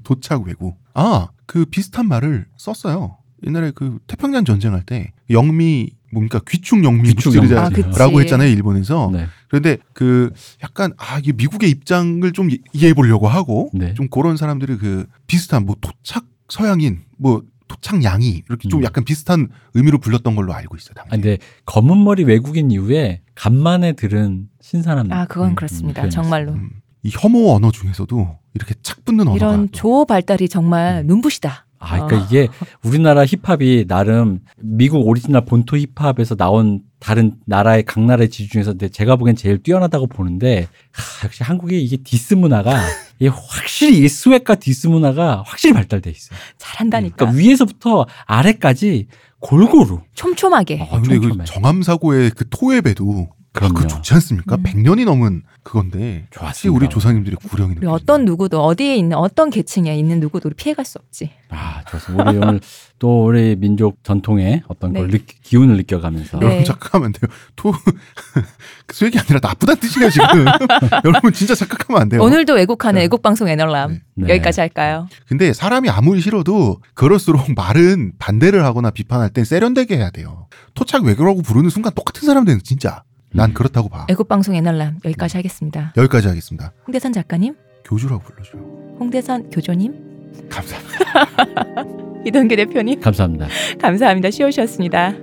도착 외구. 아, 그 비슷한 말을 썼어요. 옛날에 그 태평양 전쟁할 때 영미 뭡니까 귀축 영미 영미. 아. 했잖아요 일본에서. 네. 그런데 그 약간 아 이게 미국의 입장을 좀 이- 이해해 보려고 하고 네. 좀 그런 사람들이 그 비슷한 뭐 도착 서양인 뭐 도착 양이 이렇게 좀 음. 약간 비슷한 의미로 불렀던 걸로 알고 있어요. 당시에. 아, 근데 검은 머리 외국인 이후에 간만에 들은 신사람. 아 그건 음, 그렇습니다. 표현이었어요. 정말로. 음, 이 혐오 언어 중에서도 이렇게 착 붙는 언어가 이런 조어 발달이 정말 눈부시다. 아, 그러니까 어. 이게 우리나라 힙합이 나름 미국 오리지널 본토 힙합에서 나온 다른 나라의 각 나라의 지주 중에서 근데 제가 보기엔 제일 뛰어나다고 보는데 하, 역시 한국의 이게 디스 문화가 이게 확실히 이 swag과 디스 문화가 확실히 발달돼 있어요. 잘한다니까. 그러니까 위에서부터 아래까지 골고루. 촘촘하게. 아, 근데 그 촘촘해. 정암 사고의 그 토해배도 아, 그럼요. 그거 좋지 않습니까? 음. 100년이 넘은 그건데 좋았습니다. 우리 조상님들의 구령이 우리 어떤 누구도 어디에 있는 어떤 계층에 있는 누구도 우리 피해갈 수 없지. 아, 좋습니다. 우리 오늘 또 우리 민족 전통의 어떤 걸 네. 느, 기운을 느껴가면서 네. 여러분 착각하면 안 돼요. 토 그 수액이 아니라 나쁘다는 뜻이에요 지금. 여러분 진짜 착각하면 안 돼요. 오늘도 애국하는 네. 애국 방송 애널람 네. 여기까지 할까요? 근데 사람이 아무리 싫어도 그럴수록 말은 반대를 하거나 비판할 땐 세련되게 해야 돼요. 토착 외교라고 부르는 순간 똑같은 사람 되는 진짜. 난 음. 그렇다고 봐. 애국방송 애널람 여기까지 하겠습니다. 여기까지 하겠습니다. 홍대선 작가님, 교주라고 불러줘요. 홍대선 교조님, 감사합니다. 이동규 대표님 감사합니다. 감사합니다. 쉬우셨습니다.